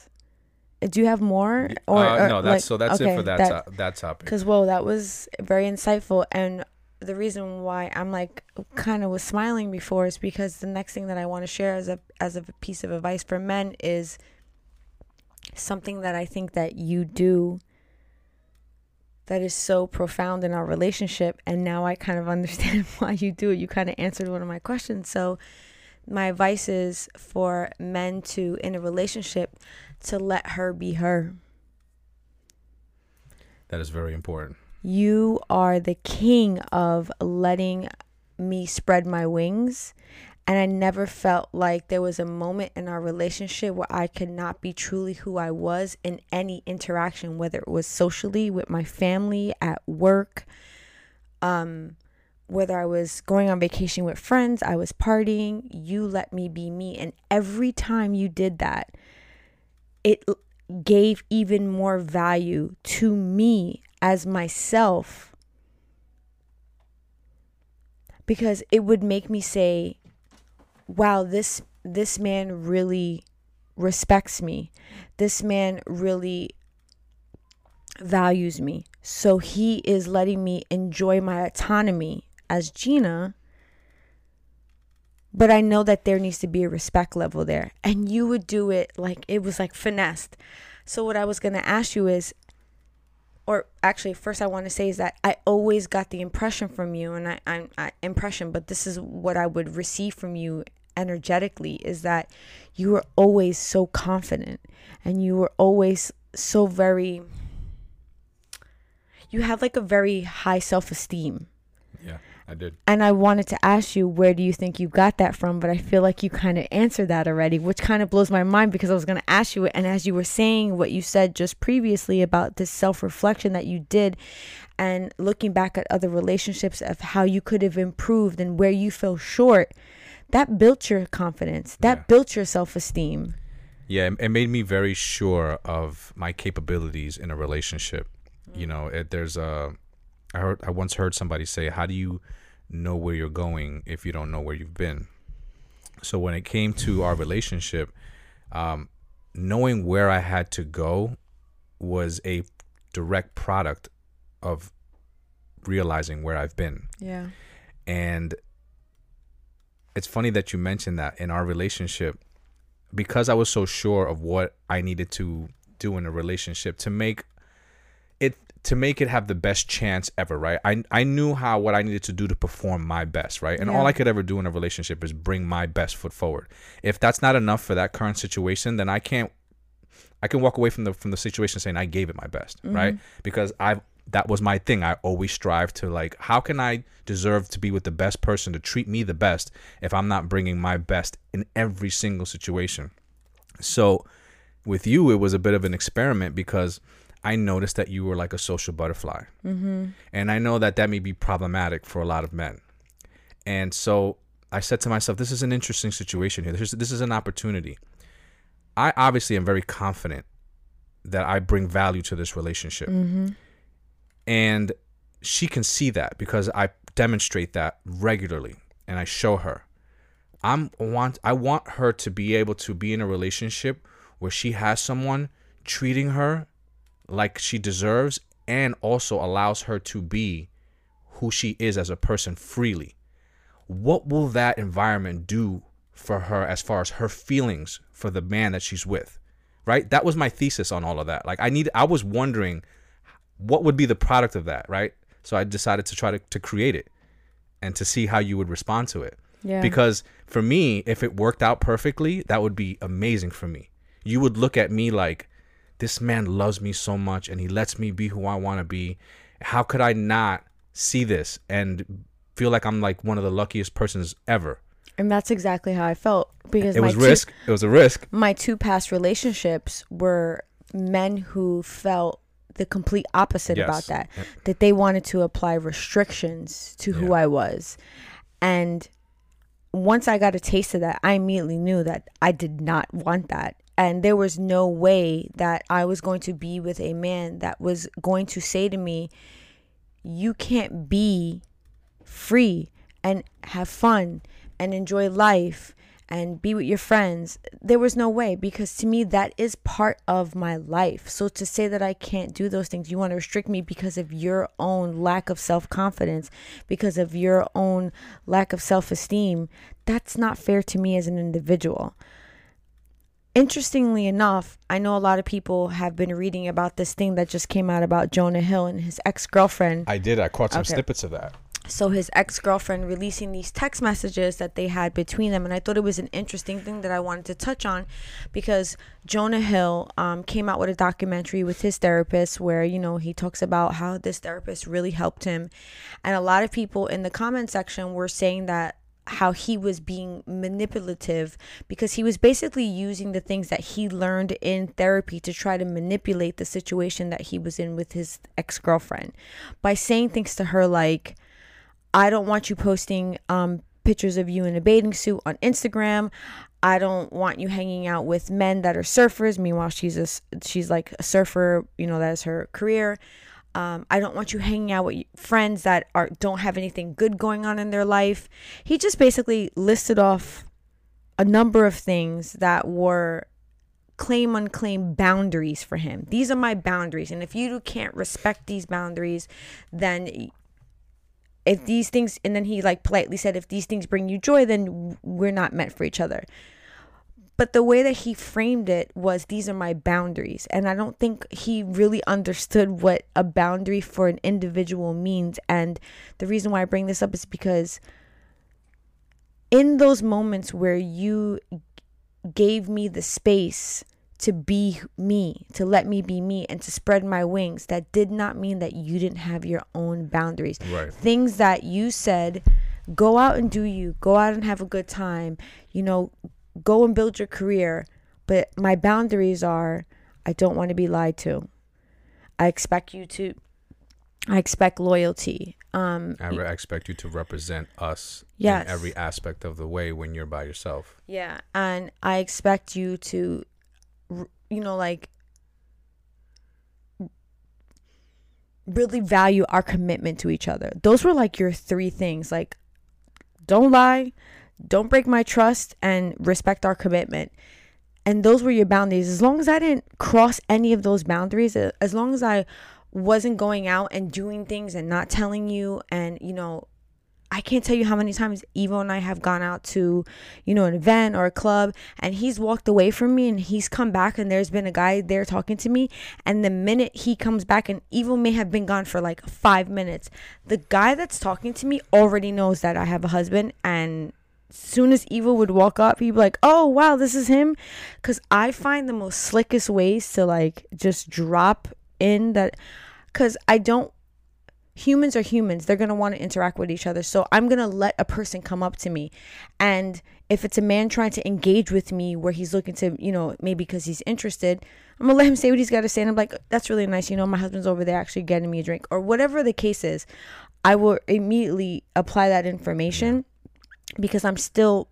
Do you have more? Or, uh, or, no, that's like- so that's it for that that- to- that topic. Cause whoa, that was very insightful, and the reason why I'm like kind of was smiling before is because the next thing that I want to share as a as a piece of advice for men is something that I think that you do that is so profound in our relationship, and now I kind of *laughs* understand why you do it. You kind of answered one of my questions, so my advice is for men to in a relationship to let her be her. That is very important. You are the king of letting me spread my wings. And I never felt like there was a moment in our relationship where I could not be truly who I was in any interaction, whether it was socially, with my family, at work, um, whether I was going on vacation with friends, I was partying. You let me be me. And every time you did that, it gave even more value to me as myself because it would make me say wow this this man really respects me this man really values me so he is letting me enjoy my autonomy as Jeanna but I know that there needs to be a respect level there. And you would do it like it was like finessed. So, what I was going to ask you is, or actually, first I want to say is that I always got the impression from you, and I, I, I impression, but this is what I would receive from you energetically is that you were always so confident and you were always so very, you have like a very high self esteem. Yeah, I did. And I wanted to ask you, where do you think you got that from? But I feel like you kind of answered that already, which kind of blows my mind because I was going to ask you it. And as you were saying what you said just previously about this self reflection that you did and looking back at other relationships of how you could have improved and where you fell short, that built your confidence, that Yeah. built your self esteem. Yeah, it- made me very sure of my capabilities in a relationship. Mm. You know, it, there's a. I heard. I once heard somebody say, "How do you know where you're going if you don't know where you've been?" So when it came to our relationship, um, knowing where I had to go was a direct product of realizing where I've been. Yeah. And it's funny that you mentioned that in our relationship, because I was so sure of what I needed to do in a relationship to make to make it have the best chance ever, right? I I knew how what I needed to do to perform my best, right? And all I could ever do in a relationship is bring my best foot forward. If that's not enough for that current situation, then I can't I can walk away from the from the situation saying I gave it my best, mm-hmm. right? Because I've that was my thing. I always strive to like, how can I deserve to be with the best person to treat me the best if I'm not bringing my best in every single situation? So, with you, it was a bit of an experiment because I noticed that you were like a social butterfly, mm-hmm. and I know that that may be problematic for a lot of men. And so I said to myself, this is an interesting situation here. This is, this is an opportunity. I obviously am very confident that I bring value to this relationship. And she can see that because I demonstrate that regularly and I show her. I'm want I want her to be able to be in a relationship where she has someone treating her like she deserves and also allows her to be who she is as a person freely. What will that environment do for her as far as her feelings for the man that she's with? Right? That was my thesis on all of that. Like I need I was wondering what would be the product of that, right? So I decided to try to, to create it and to see how you would respond to it. Yeah. Because for me, if it worked out perfectly, that would be amazing for me. You would look at me like, this man loves me so much and he lets me be who I want to be. How could I not see this and feel like I'm like one of the luckiest persons ever? And that's exactly how I felt because It was two- risk. It was a risk. my two past relationships were men who felt the complete opposite Yes. about that that they wanted to apply restrictions to who Yeah. I was and once I got a taste of that I immediately knew that I did not want that and there was no way that I was going to be with a man that was going to say to me you can't be free and have fun and enjoy life and be with your friends. There was no way because to me that is part of my life. So to say that I can't do those things, you want to restrict me because of your own lack of self-confidence, because of your own lack of self-esteem, that's not fair to me as an individual. Interestingly enough, I know a lot of people have been reading about this thing that just came out about Jonah Hill and his ex-girlfriend I did. I caught some Okay. snippets of that. so his ex-girlfriend releasing these text messages that they had between them and i thought it was an interesting thing that i wanted to touch on because jonah hill um, came out with a documentary with his therapist where you know he talks about how this therapist really helped him and a lot of people in the comment section were saying that how he was being manipulative because he was basically using the things that he learned in therapy to try to manipulate the situation that he was in with his ex-girlfriend by saying things to her like I don't want you posting um, pictures of you in a bathing suit on Instagram. I don't want you hanging out with men that are surfers. Meanwhile, she's a, she's like a surfer. You know, that is her career. Um, I don't want you hanging out with friends that are don't have anything good going on in their life. He just basically listed off a number of things that were claim unclaim boundaries for him. These are my boundaries, and if you can't respect these boundaries, then if these things and then he like politely said if these things bring you joy then we're not meant for each other but the way that he framed it was these are my boundaries and i don't think he really understood what a boundary for an individual means and the reason why i bring this up is because in those moments where you gave me the space to be me, to let me be me, and to spread my wings, that did not mean that you didn't have your own boundaries. Right. Things that you said, go out and do you, go out and have a good time, you know, go and build your career. But my boundaries are I don't want to be lied to. I expect you to, I expect loyalty. Um, I re- expect you to represent us Yes. in every aspect of the way when you're by yourself. Yeah, and I expect you to, you know, like really value our commitment to each other. Those were like your three things. Like, don't lie, don't break my trust, and respect our commitment. And those were your boundaries. As long as I didn't cross any of those boundaries, as long as I wasn't going out and doing things and not telling you, and you know, I can't tell you how many times Ivo and I have gone out to, you know, an event or a club and he's walked away from me and he's come back and there's been a guy there talking to me. And the minute he comes back and Ivo may have been gone for like five minutes, the guy that's talking to me already knows that I have a husband. And soon as Ivo would walk up, he'd be like, oh, wow, this is him. Cause I find the most slickest ways to like just drop in that, cause I don't humans are humans. They're going to want to interact with each other. So i'm going to let a person come up to me. And if it's a man trying to engage with me where he's looking to you know maybe because he's interested i'm going to let him say what he's got to say. And i'm like that's really nice. You know my husband's over there actually getting me a drink or whatever the case is. I will immediately apply that information because i'm still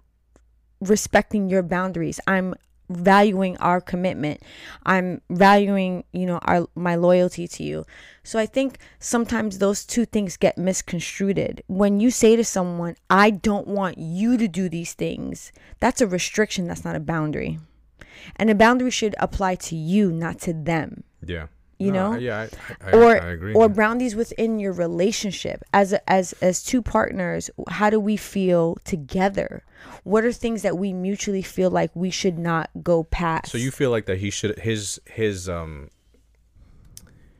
respecting your boundaries. I'm valuing our commitment. I'm valuing you know our my loyalty to you. So i think sometimes those two things get misconstrued. When you say to someone i don't want you to do these things that's a restriction that's not a boundary. And a boundary should apply to you not to them. Yeah. You No, know? Yeah, I, I, or I agree. or boundaries within your relationship as as as two partners how do we feel together what are things that we mutually feel like we should not go past So you feel like that he should his his um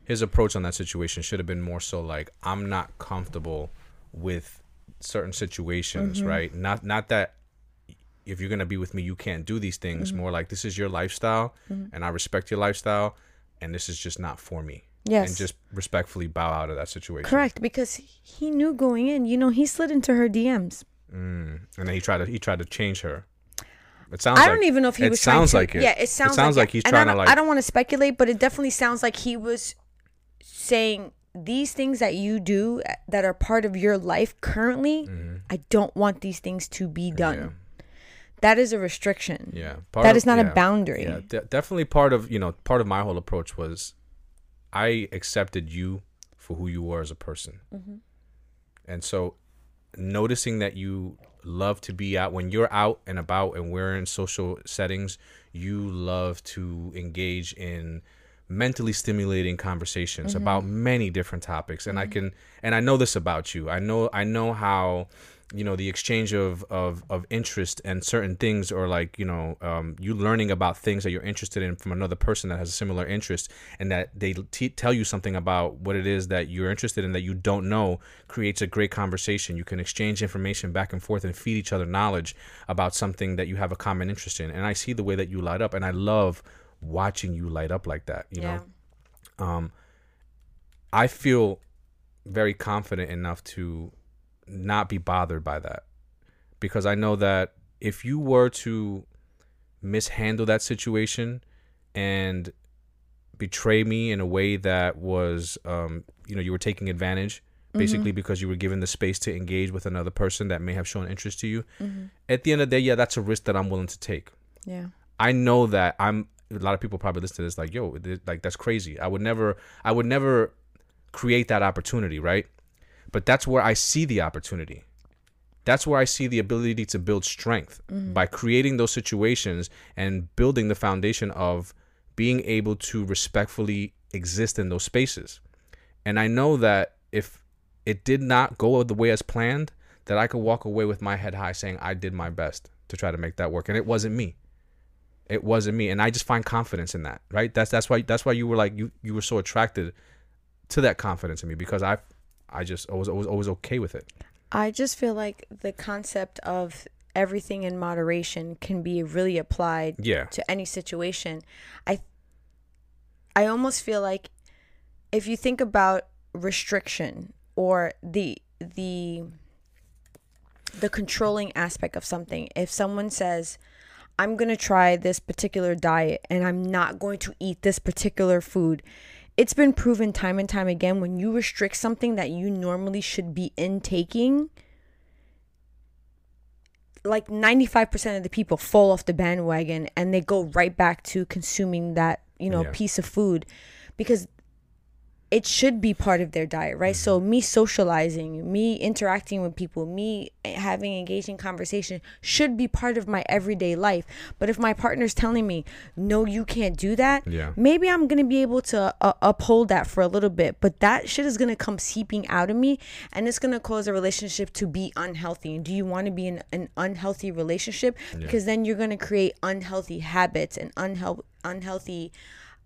his approach on that situation should have been more so like I'm not comfortable with certain situations, Mm-hmm. right? Not not that if you're gonna be with me, you can't do these things. Mm-hmm. More like this is your lifestyle, and I respect your lifestyle, and this is just not for me. Yes. and just respectfully bow out of that situation. Correct, because he knew going in. You know, he slid into her DMs. Mm. And then he tried to he tried to change her. It sounds. I like, don't even know if he was. sounds trying like to, it. Yeah, it sounds. It sounds like, it. he's trying to like. I don't want to speculate, but it definitely sounds like he was saying these things that you do uh, that are part of your life currently. I don't want these things to be done. Mm-hmm. Yeah. That is a restriction. Yeah, That is not a boundary. Yeah, de- definitely part of you know part of my whole approach was, I accepted you for who you were as a person, Mm-hmm. and so noticing that you love to be out when you're out and about and we're in social settings, you love to engage in mentally stimulating conversations Mm-hmm. about many different topics and i can and i know this about you i know i know how you know the exchange of of of interest and certain things or like you know um, you learning about things that you're interested in from another person that has a similar interest and that they t- tell you something about what it is that you're interested in that you don't know creates a great conversation. You can exchange information back and forth and feed each other knowledge about something that you have a common interest in. And i see the way that you light up and i love watching you light up like that you yeah. know um, I feel very confident enough to not be bothered by that because I know that if you were to mishandle that situation and betray me in a way that was, um, you know, you were taking advantage, basically because you were given the space to engage with another person that may have shown interest to you. At the end of the day, yeah, that's a risk that I'm willing to take. Yeah. I know that I'm a lot of people probably listen to this like, yo, like that's crazy. I would never I would never create that opportunity, right? But that's where I see the opportunity. That's where I see the ability to build strength mm-hmm. by creating those situations and building the foundation of being able to respectfully exist in those spaces. And I know that if it did not go the way as planned, that I could walk away with my head high saying I did my best to try to make that work. And it wasn't me. It wasn't me. And I just find confidence in that. Right? That's that's why that's why you were like you you were so attracted to that confidence in me because I I just I was always always okay with it. I just feel like the concept of everything in moderation can be really applied Yeah. to any situation. I I almost feel like if you think about restriction or the the the controlling aspect of something, if someone says I'm going to try this particular diet and I'm not going to eat this particular food. It's been proven time and time again when you restrict something that you normally should be intaking, like 95% of the people fall off the bandwagon and they go right back to consuming that, you know, Yeah. piece of food because it should be part of their diet, right? So me socializing, me interacting with people, me having engaging conversation should be part of my everyday life. But if my partner's telling me, "No, you can't do that," Yeah. maybe I'm gonna be able to uh, uphold that for a little bit. But that shit is gonna come seeping out of me, and it's gonna cause a relationship to be unhealthy. And do you want to be in an unhealthy relationship? Because then you're gonna create unhealthy habits and unhealthy unhealthy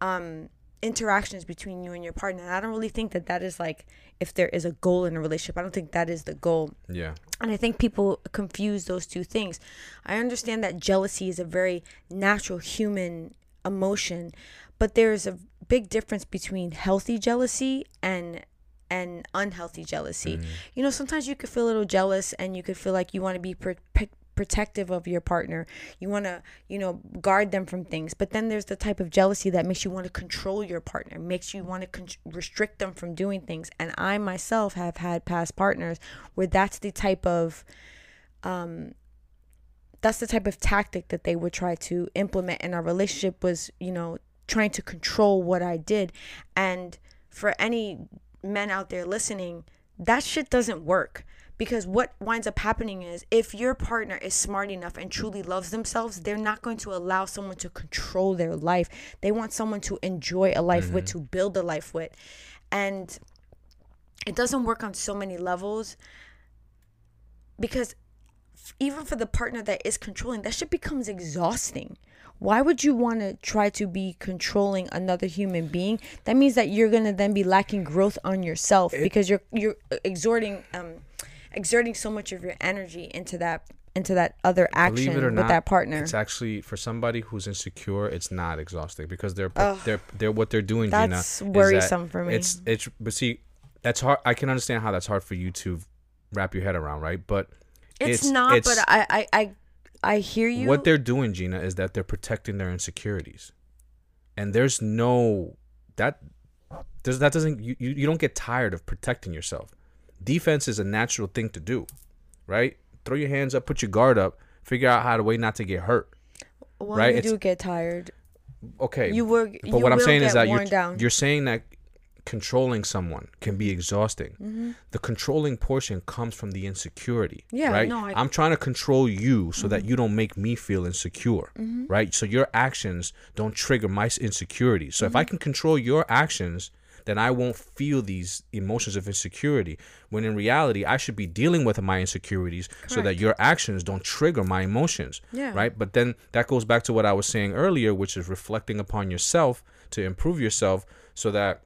um interactions between you and your partner. And I don't really think that that is like if there is a goal in a relationship. I don't think that is the goal. Yeah. And I think people confuse those two things. I understand that jealousy is a very natural human emotion, but there's a big difference between healthy jealousy and and unhealthy jealousy. Mm. You know, sometimes you could feel a little jealous and you could feel like you want to be pr- protective of your partner. You want to, you know, guard them from things. But then there's the type of jealousy that makes you want to control your partner, makes you want to con- restrict them from doing things. And I myself have had past partners where that's the type of um that's the type of tactic that they would try to implement in our relationship was, you know, trying to control what I did. And for any men out there listening, that shit doesn't work. Because what winds up happening is if your partner is smart enough and truly loves themselves, they're not going to allow someone to control their life. They want someone to enjoy a life with, to build a life with. And it doesn't work on so many levels because even for the partner that is controlling, that shit becomes exhausting. Why would you want to try to be controlling another human being? That means that you're gonna then be lacking growth on yourself because you're you're exerting um exerting so much of your energy into that into that other action Believe it or with not, that partner. it's actually for somebody who's insecure. It's not exhausting because they're they're they're what they're doing. Jeanna, That's that worrisome for me. It's it's but see, that's hard. I can understand how that's hard for you to wrap your head around, right? But It's, not, but I, I I I hear you. what they're doing, Jeanna, is that they're protecting their insecurities, and there's no that there's that doesn't you, you you don't get tired of protecting yourself. Defense is a natural thing to do, right? Throw your hands up, put your guard up, figure out how to way not to get hurt. well, right, you it's- do get tired. Okay, You were, but you what I'm saying is that you're down. you're saying that controlling someone can be exhausting. Mm-hmm. The controlling portion comes from the insecurity. Yeah, right. no, I- Mm-hmm. I'm trying to control you so that you don't make me feel insecure. Right. So your actions don't trigger my insecurity. So if I Mm-hmm. can control your actions, then I won't feel these emotions of insecurity. When in reality, I should be dealing with my insecurities so that your actions don't trigger my emotions. Yeah. Right. But then that goes back to what I was saying earlier, which is reflecting upon yourself to improve yourself so that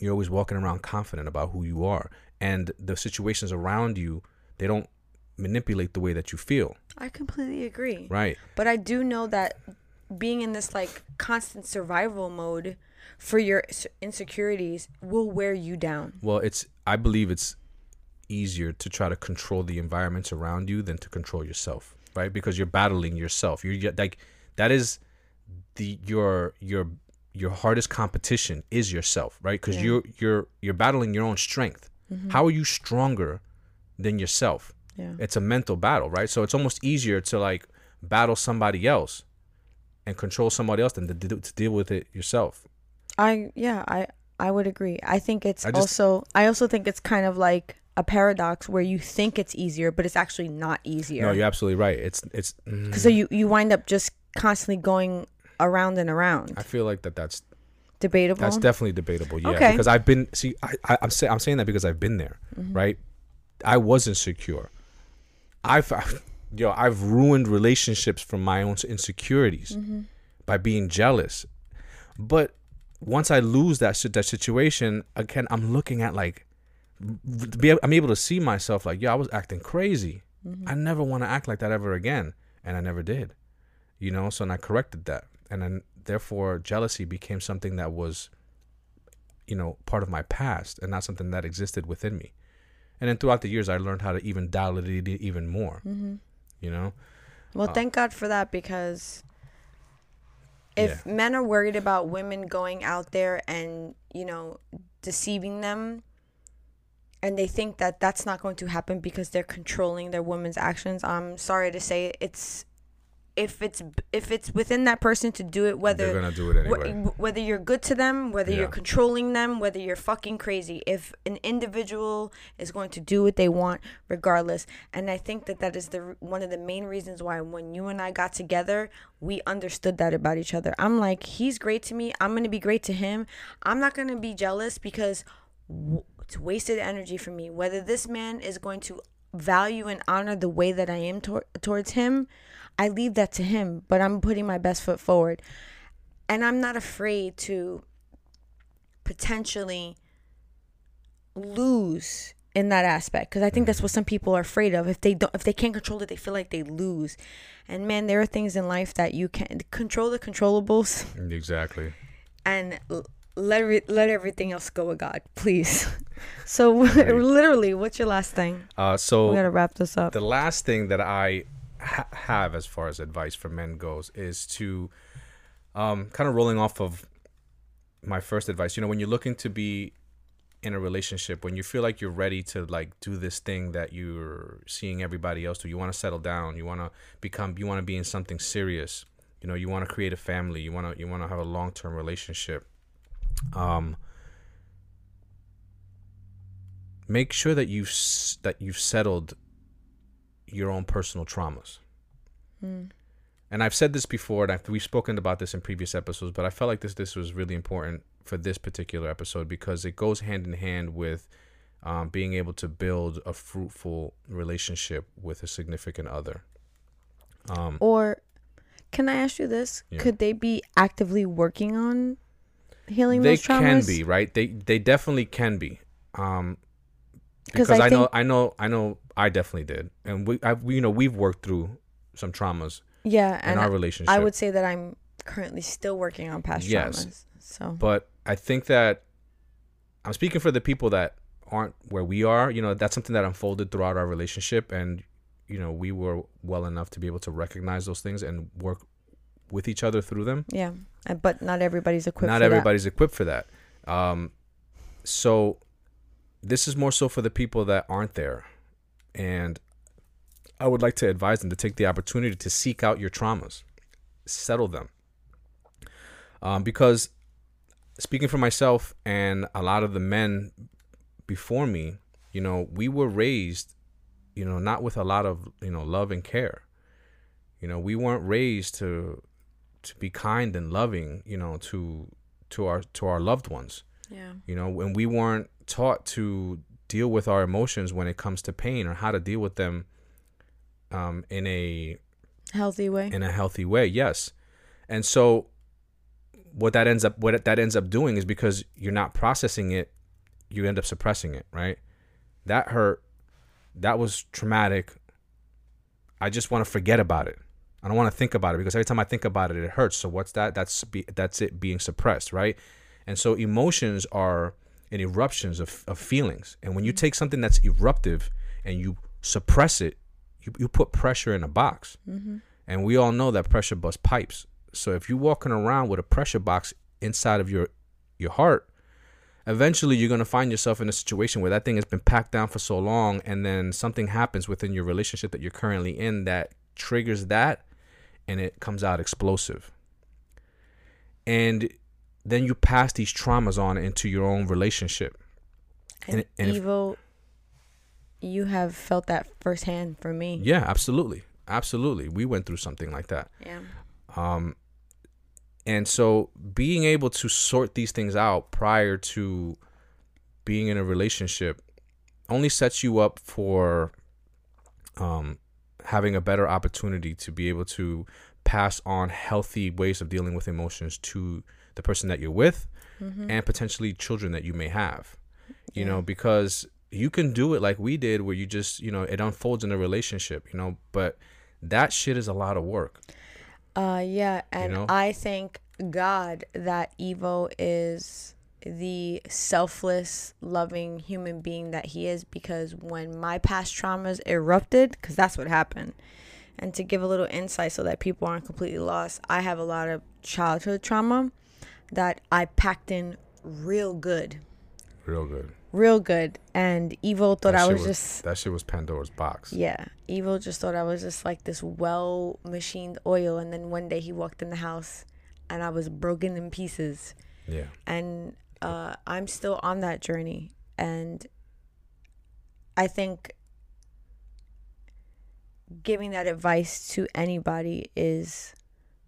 you're always walking around confident about who you are. And the situations around you, they don't manipulate the way that you feel. I completely agree. Right. But I do know that being in this like constant survival mode for your insecurities will wear you down. Well, it's I believe it's easier to try to control the environments around you than to control yourself, right? Because you're battling yourself. You're like that is the your your your hardest competition is yourself, right? Because Yeah. you're you're you're battling your own strength. Mm-hmm. How are you stronger than yourself? Yeah. It's a mental battle, right? So it's almost easier to like battle somebody else and control somebody else than to, to deal with it yourself. I yeah, I I would agree. I think it's I just- also I also think it's kind of like a paradox where you think it's easier, but it's actually not easier. No, you're absolutely right. It's it's. mm, so you you wind up just constantly going around and around. I feel like that that's Debatable. That's definitely debatable. Yeah, Okay. because I've been see, I, I I'm saying I'm saying that because I've been there, Mm-hmm. right? I was insecure. I've, I've yo, I've ruined relationships from my own insecurities Mm-hmm. by being jealous. But once I lose that that situation, again, I'm looking at like, be, I'm able to see myself like, yeah, I was acting crazy. Mm-hmm. I never want to act like that ever again, and I never did. You know, so and I corrected that, and then therefore jealousy became something that was, you know, part of my past and not something that existed within me. And then throughout the years, I learned how to even dial it even more. Mm-hmm. You know, Well, thank God for that because if men are worried about women going out there and, you know, deceiving them and they think that that's not going to happen because they're controlling their women's actions, I'm sorry to say it's if it's if it's within that person to do it whether they're gonna do it wh- anyway. whether you're good to them, whether Yeah. you're controlling them, whether you're fucking crazy, if an individual is going to do what they want, regardless, and I think that that is the one of the main reasons why when you and I got together, we understood that about each other. I'm like, he's great to me. I'm gonna be great to him. I'm not gonna be jealous because w- it's wasted energy for me. Whether this man is going to value and honor the way that I am tor- towards him, I leave that to him. But I'm putting my best foot forward and I'm not afraid to potentially lose in that aspect because I think that's what some people are afraid of. If they don't, if they can't control it, they feel like they lose. And man, there are things in life that you can control the controllables Exactly. and let let everything else go with God, please. *laughs* so literally, what's your last thing? Uh, so We gotta wrap this up. the last thing that I ha- have as far as advice for men goes is to um, kind of rolling off of my first advice. You know, when you're looking to be in a relationship, when you feel like you're ready to like do this thing that you're seeing everybody else do, you want to settle down, you want to become, you want to be in something serious. You know, you want to create a family, you want to, you want to have a long term relationship. Um, make sure that you've that you've settled your own personal traumas. And I've said this before, and I've, we've spoken about this in previous episodes, but I felt like this this was really important for this particular episode because it goes hand in hand with um, being able to build a fruitful relationship with a significant other. Um, Or can I ask you this? Yeah. Could they be actively working on healing they those traumas? They can be right. They they definitely can be. Um, 'Cause because I I, know I know I know I definitely did, and we I, we you know we've worked through some traumas Yeah, in and our relationship. I would say that I'm currently still working on past Yes. traumas. So but I think that I'm speaking for the people that aren't where we are. You know, that's something that unfolded throughout our relationship, and you know, we were well enough to be able to recognize those things and work with each other through them. yeah, but not everybody's equipped. Not for that. everybody's equipped for that. Um, so this is more so for the people that aren't there, and I would like to advise them to take the opportunity to seek out your traumas, settle them. Um, because speaking for myself and a lot of the men before me, you know, we were raised, you know, not with a lot of you know love and care. You know, we weren't raised to to be kind and loving, you know, to to our to our loved ones. Yeah, You know, and we weren't taught to deal with our emotions when it comes to pain or how to deal with them um, in a healthy way. in a healthy way. Yes, and so what that ends up what that ends up doing is because you're not processing it, you end up suppressing it. Right? That hurt. That was traumatic. I just want to forget about it. I don't want to think about it because every time I think about it, it hurts. So what's that? That's be, that's it being suppressed, right? And so emotions are an eruptions of, of feelings. And when you take something that's eruptive and you suppress it, you, you put pressure in a box. Mm-hmm. And we all know that pressure busts pipes. So if you're walking around with a pressure box inside of your your heart, eventually you're going to find yourself in a situation where that thing has been packed down for so long and then something happens within your relationship that you're currently in that triggers that and it comes out explosive. And then you pass these traumas on into your own relationship. and and- and if- Ivo, you have felt that firsthand for me. Yeah, absolutely. Absolutely. We went through something like that. Yeah. Um, and so being able to sort these things out prior to being in a relationship only sets you up for um, having a better opportunity to be able to pass on healthy ways of dealing with emotions to the person that you're with and potentially children that you may have. You know, because you can do it like we did where you just, you know, it unfolds in a relationship, you know, but that shit is a lot of work. Uh, yeah, and know? I thank God that Ivo is the selfless, loving human being that he is because when my past traumas erupted, because that's what happened, and to give a little insight so that people aren't completely lost, I have a lot of childhood trauma that I packed in real good. Real good. Real good. And Ivo thought I shit was just that shit was Pandora's box. yeah, Ivo just thought I was just like this well machined oil, and then one day he walked in the house, and I was broken in pieces, Yeah. and uh, I'm still on that journey, and I think giving that advice to anybody is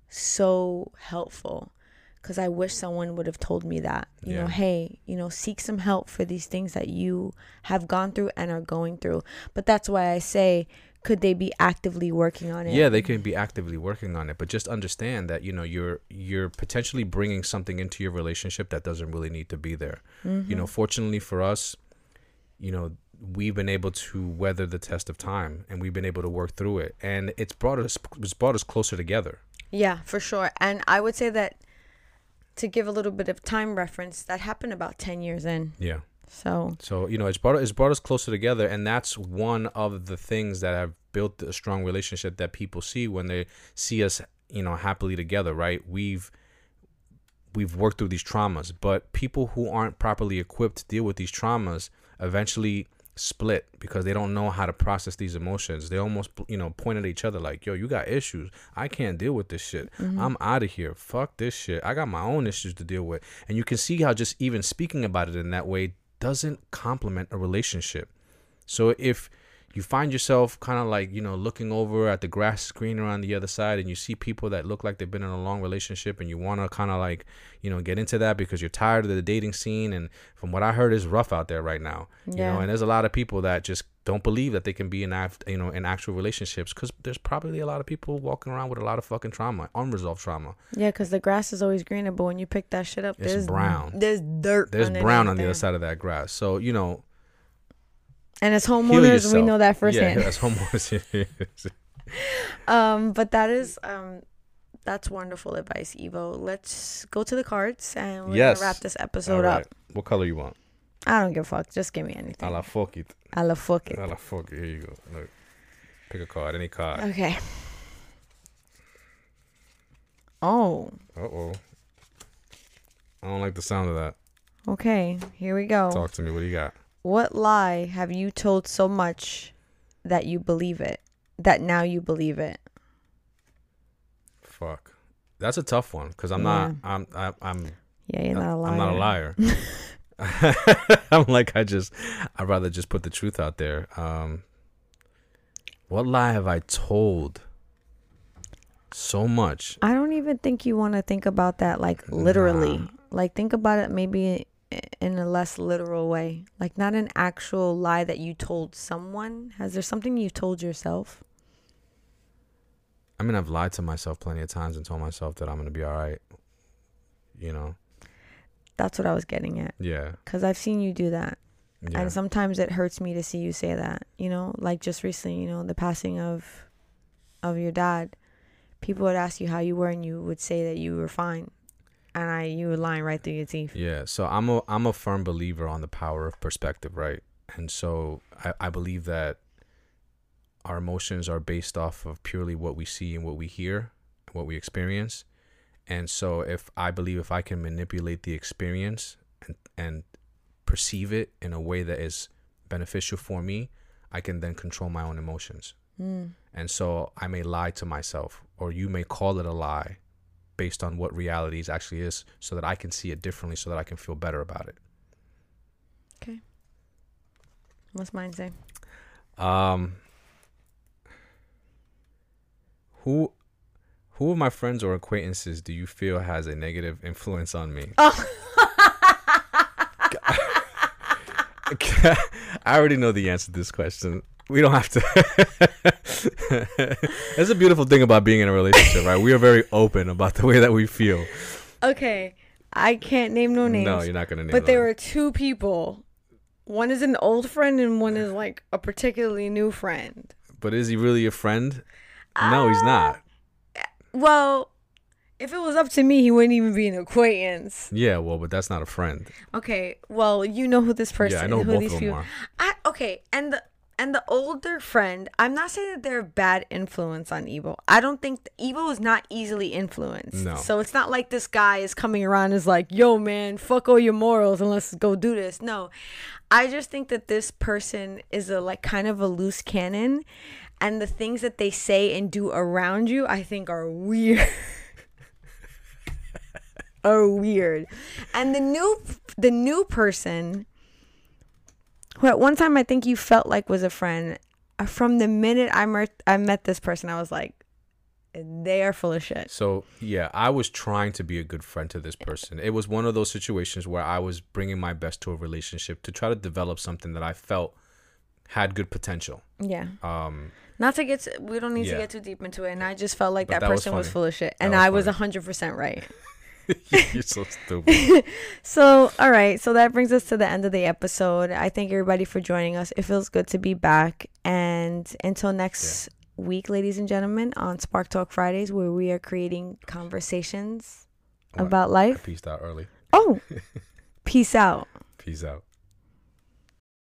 so helpful because I wish someone would have told me that. You know, hey, you know, seek some help for these things that you have gone through and are going through. But that's why I say, could they be actively working on it? Yeah, they can be actively working on it, but just understand that you know you're you're potentially bringing something into your relationship that doesn't really need to be there. You know, mm-hmm. fortunately for us, you know, we've been able to weather the test of time and we've been able to work through it, and it's brought us it's brought us closer together. Yeah, for sure. And I would say that to give a little bit of time reference, that happened about 10 years in. Yeah. So, So you know, it's brought it's brought us closer together, and that's one of the things that have built a strong relationship that people see when they see us, you know, happily together. Right? We've we've worked through these traumas, but people who aren't properly equipped to deal with these traumas eventually split because they don't know how to process these emotions. They almost, you know, point at each other like, "Yo, you got issues. I can't deal with this shit. Mm-hmm. I'm out of here. Fuck this shit. I got my own issues to deal with." And you can see how just even speaking about it in that way doesn't complement a relationship. So if you find yourself kind of like you know looking over at the grass greener on the other side and you see people that look like they've been in a long relationship and you want to kind of like you know get into that because you're tired of the dating scene and from what i heard is rough out there right now you Yeah. know and there's a lot of people that just don't believe that they can be in act, you know in actual relationships because there's probably a lot of people walking around with a lot of fucking trauma unresolved trauma Yeah, because the grass is always greener, but when you pick that shit up, It's there's brown. There's dirt. there's brown on the other side of that grass so you know And as homeowners, we know that firsthand. yeah *laughs* as homeowners um, but that is um, that's wonderful advice, Ivo. Let's go to the cards and we're Yes. gonna wrap this episode right. up. what color you want I don't give a fuck. Just give me anything. I la fuck it I love fuck it. I la fuck it here you go look pick a card any card Okay. Oh, uh-oh i don't like the sound of that okay. Here we go. talk to me what do you got What lie have you told so much that you believe it? That now you believe it? Fuck. That's a tough one because I'm not. I'm. I, I'm. Yeah, you're not a liar. I'm not a liar. *laughs* I'm like I just. I'd rather just put the truth out there. Um. What lie have I told? So much. I don't even think you want to think about that like literally. Nah. Like think about it maybe in a less literal way. Like not an actual lie that you told someone. Has there something you told yourself? I mean, I've lied to myself plenty of times and told myself that I'm gonna be all right. You know. That's what I was getting at. Yeah. Cuz I've seen you do that. Yeah. And sometimes it hurts me to see you say that. You know, like just recently, you know, the passing of of your dad. People would ask you how you were and you would say that you were fine. And I you were lying right through your teeth. Yeah, so I'm a I'm a firm believer on the power of perspective, right? And so I, I believe that our emotions are based off of purely what we see and what we hear, what we experience. And so if I believe if I can manipulate the experience and and perceive it in a way that is beneficial for me, I can then control my own emotions. Mm. And so I may lie to myself, or you may call it a lie based on what reality actually is, so that I can see it differently, so that I can feel better about it. Okay. What's mine say? Um, who, who of my friends or acquaintances do you feel has a negative influence on me? Oh. *laughs* I already know the answer to this question. We don't have to. *laughs* *laughs* That's a beautiful thing about being in a relationship, right? We are very open about the way that we feel. Okay, I can't name no names. No, you're not gonna name. but there were two people. One is an old friend and one is like a particularly new friend. But is he really a friend? no, uh, he's not. Well, if it was up to me, he wouldn't even be an acquaintance. Yeah, well, but that's not a friend. Okay, well, you know who this person yeah, I know who both these of them people are. I okay, and the and the older friend, I'm not saying that they're a bad influence on Ivo. I don't think Ivo is not easily influenced. No. So it's not like this guy is coming around and is like, yo man, fuck all your morals and let's go do this. No. I just think that this person is a like kind of a loose cannon and the things that they say and do around you I think are weird. *laughs* are weird. And the new the new person who at one time I think you felt like was a friend, uh, from the minute I met I met this person, I was like, they are full of shit. So yeah, I was trying to be a good friend to this person. It was one of those situations where I was bringing my best to a relationship to try to develop something that I felt had good potential. Yeah. Um, Not to get to, we don't need Yeah. to get too deep into it, and I just felt like But that, that person was, funny. full of shit, and was I was funny. hundred percent right. *laughs* *laughs* you're so stupid. *laughs* So, all right. So that brings us to the end of the episode. I thank everybody for joining us. It feels good to be back. And until next week, ladies and gentlemen, on Spark Talk Fridays, where we are creating conversations about I life. peaced out early. Oh, *laughs* peace out. Peace out.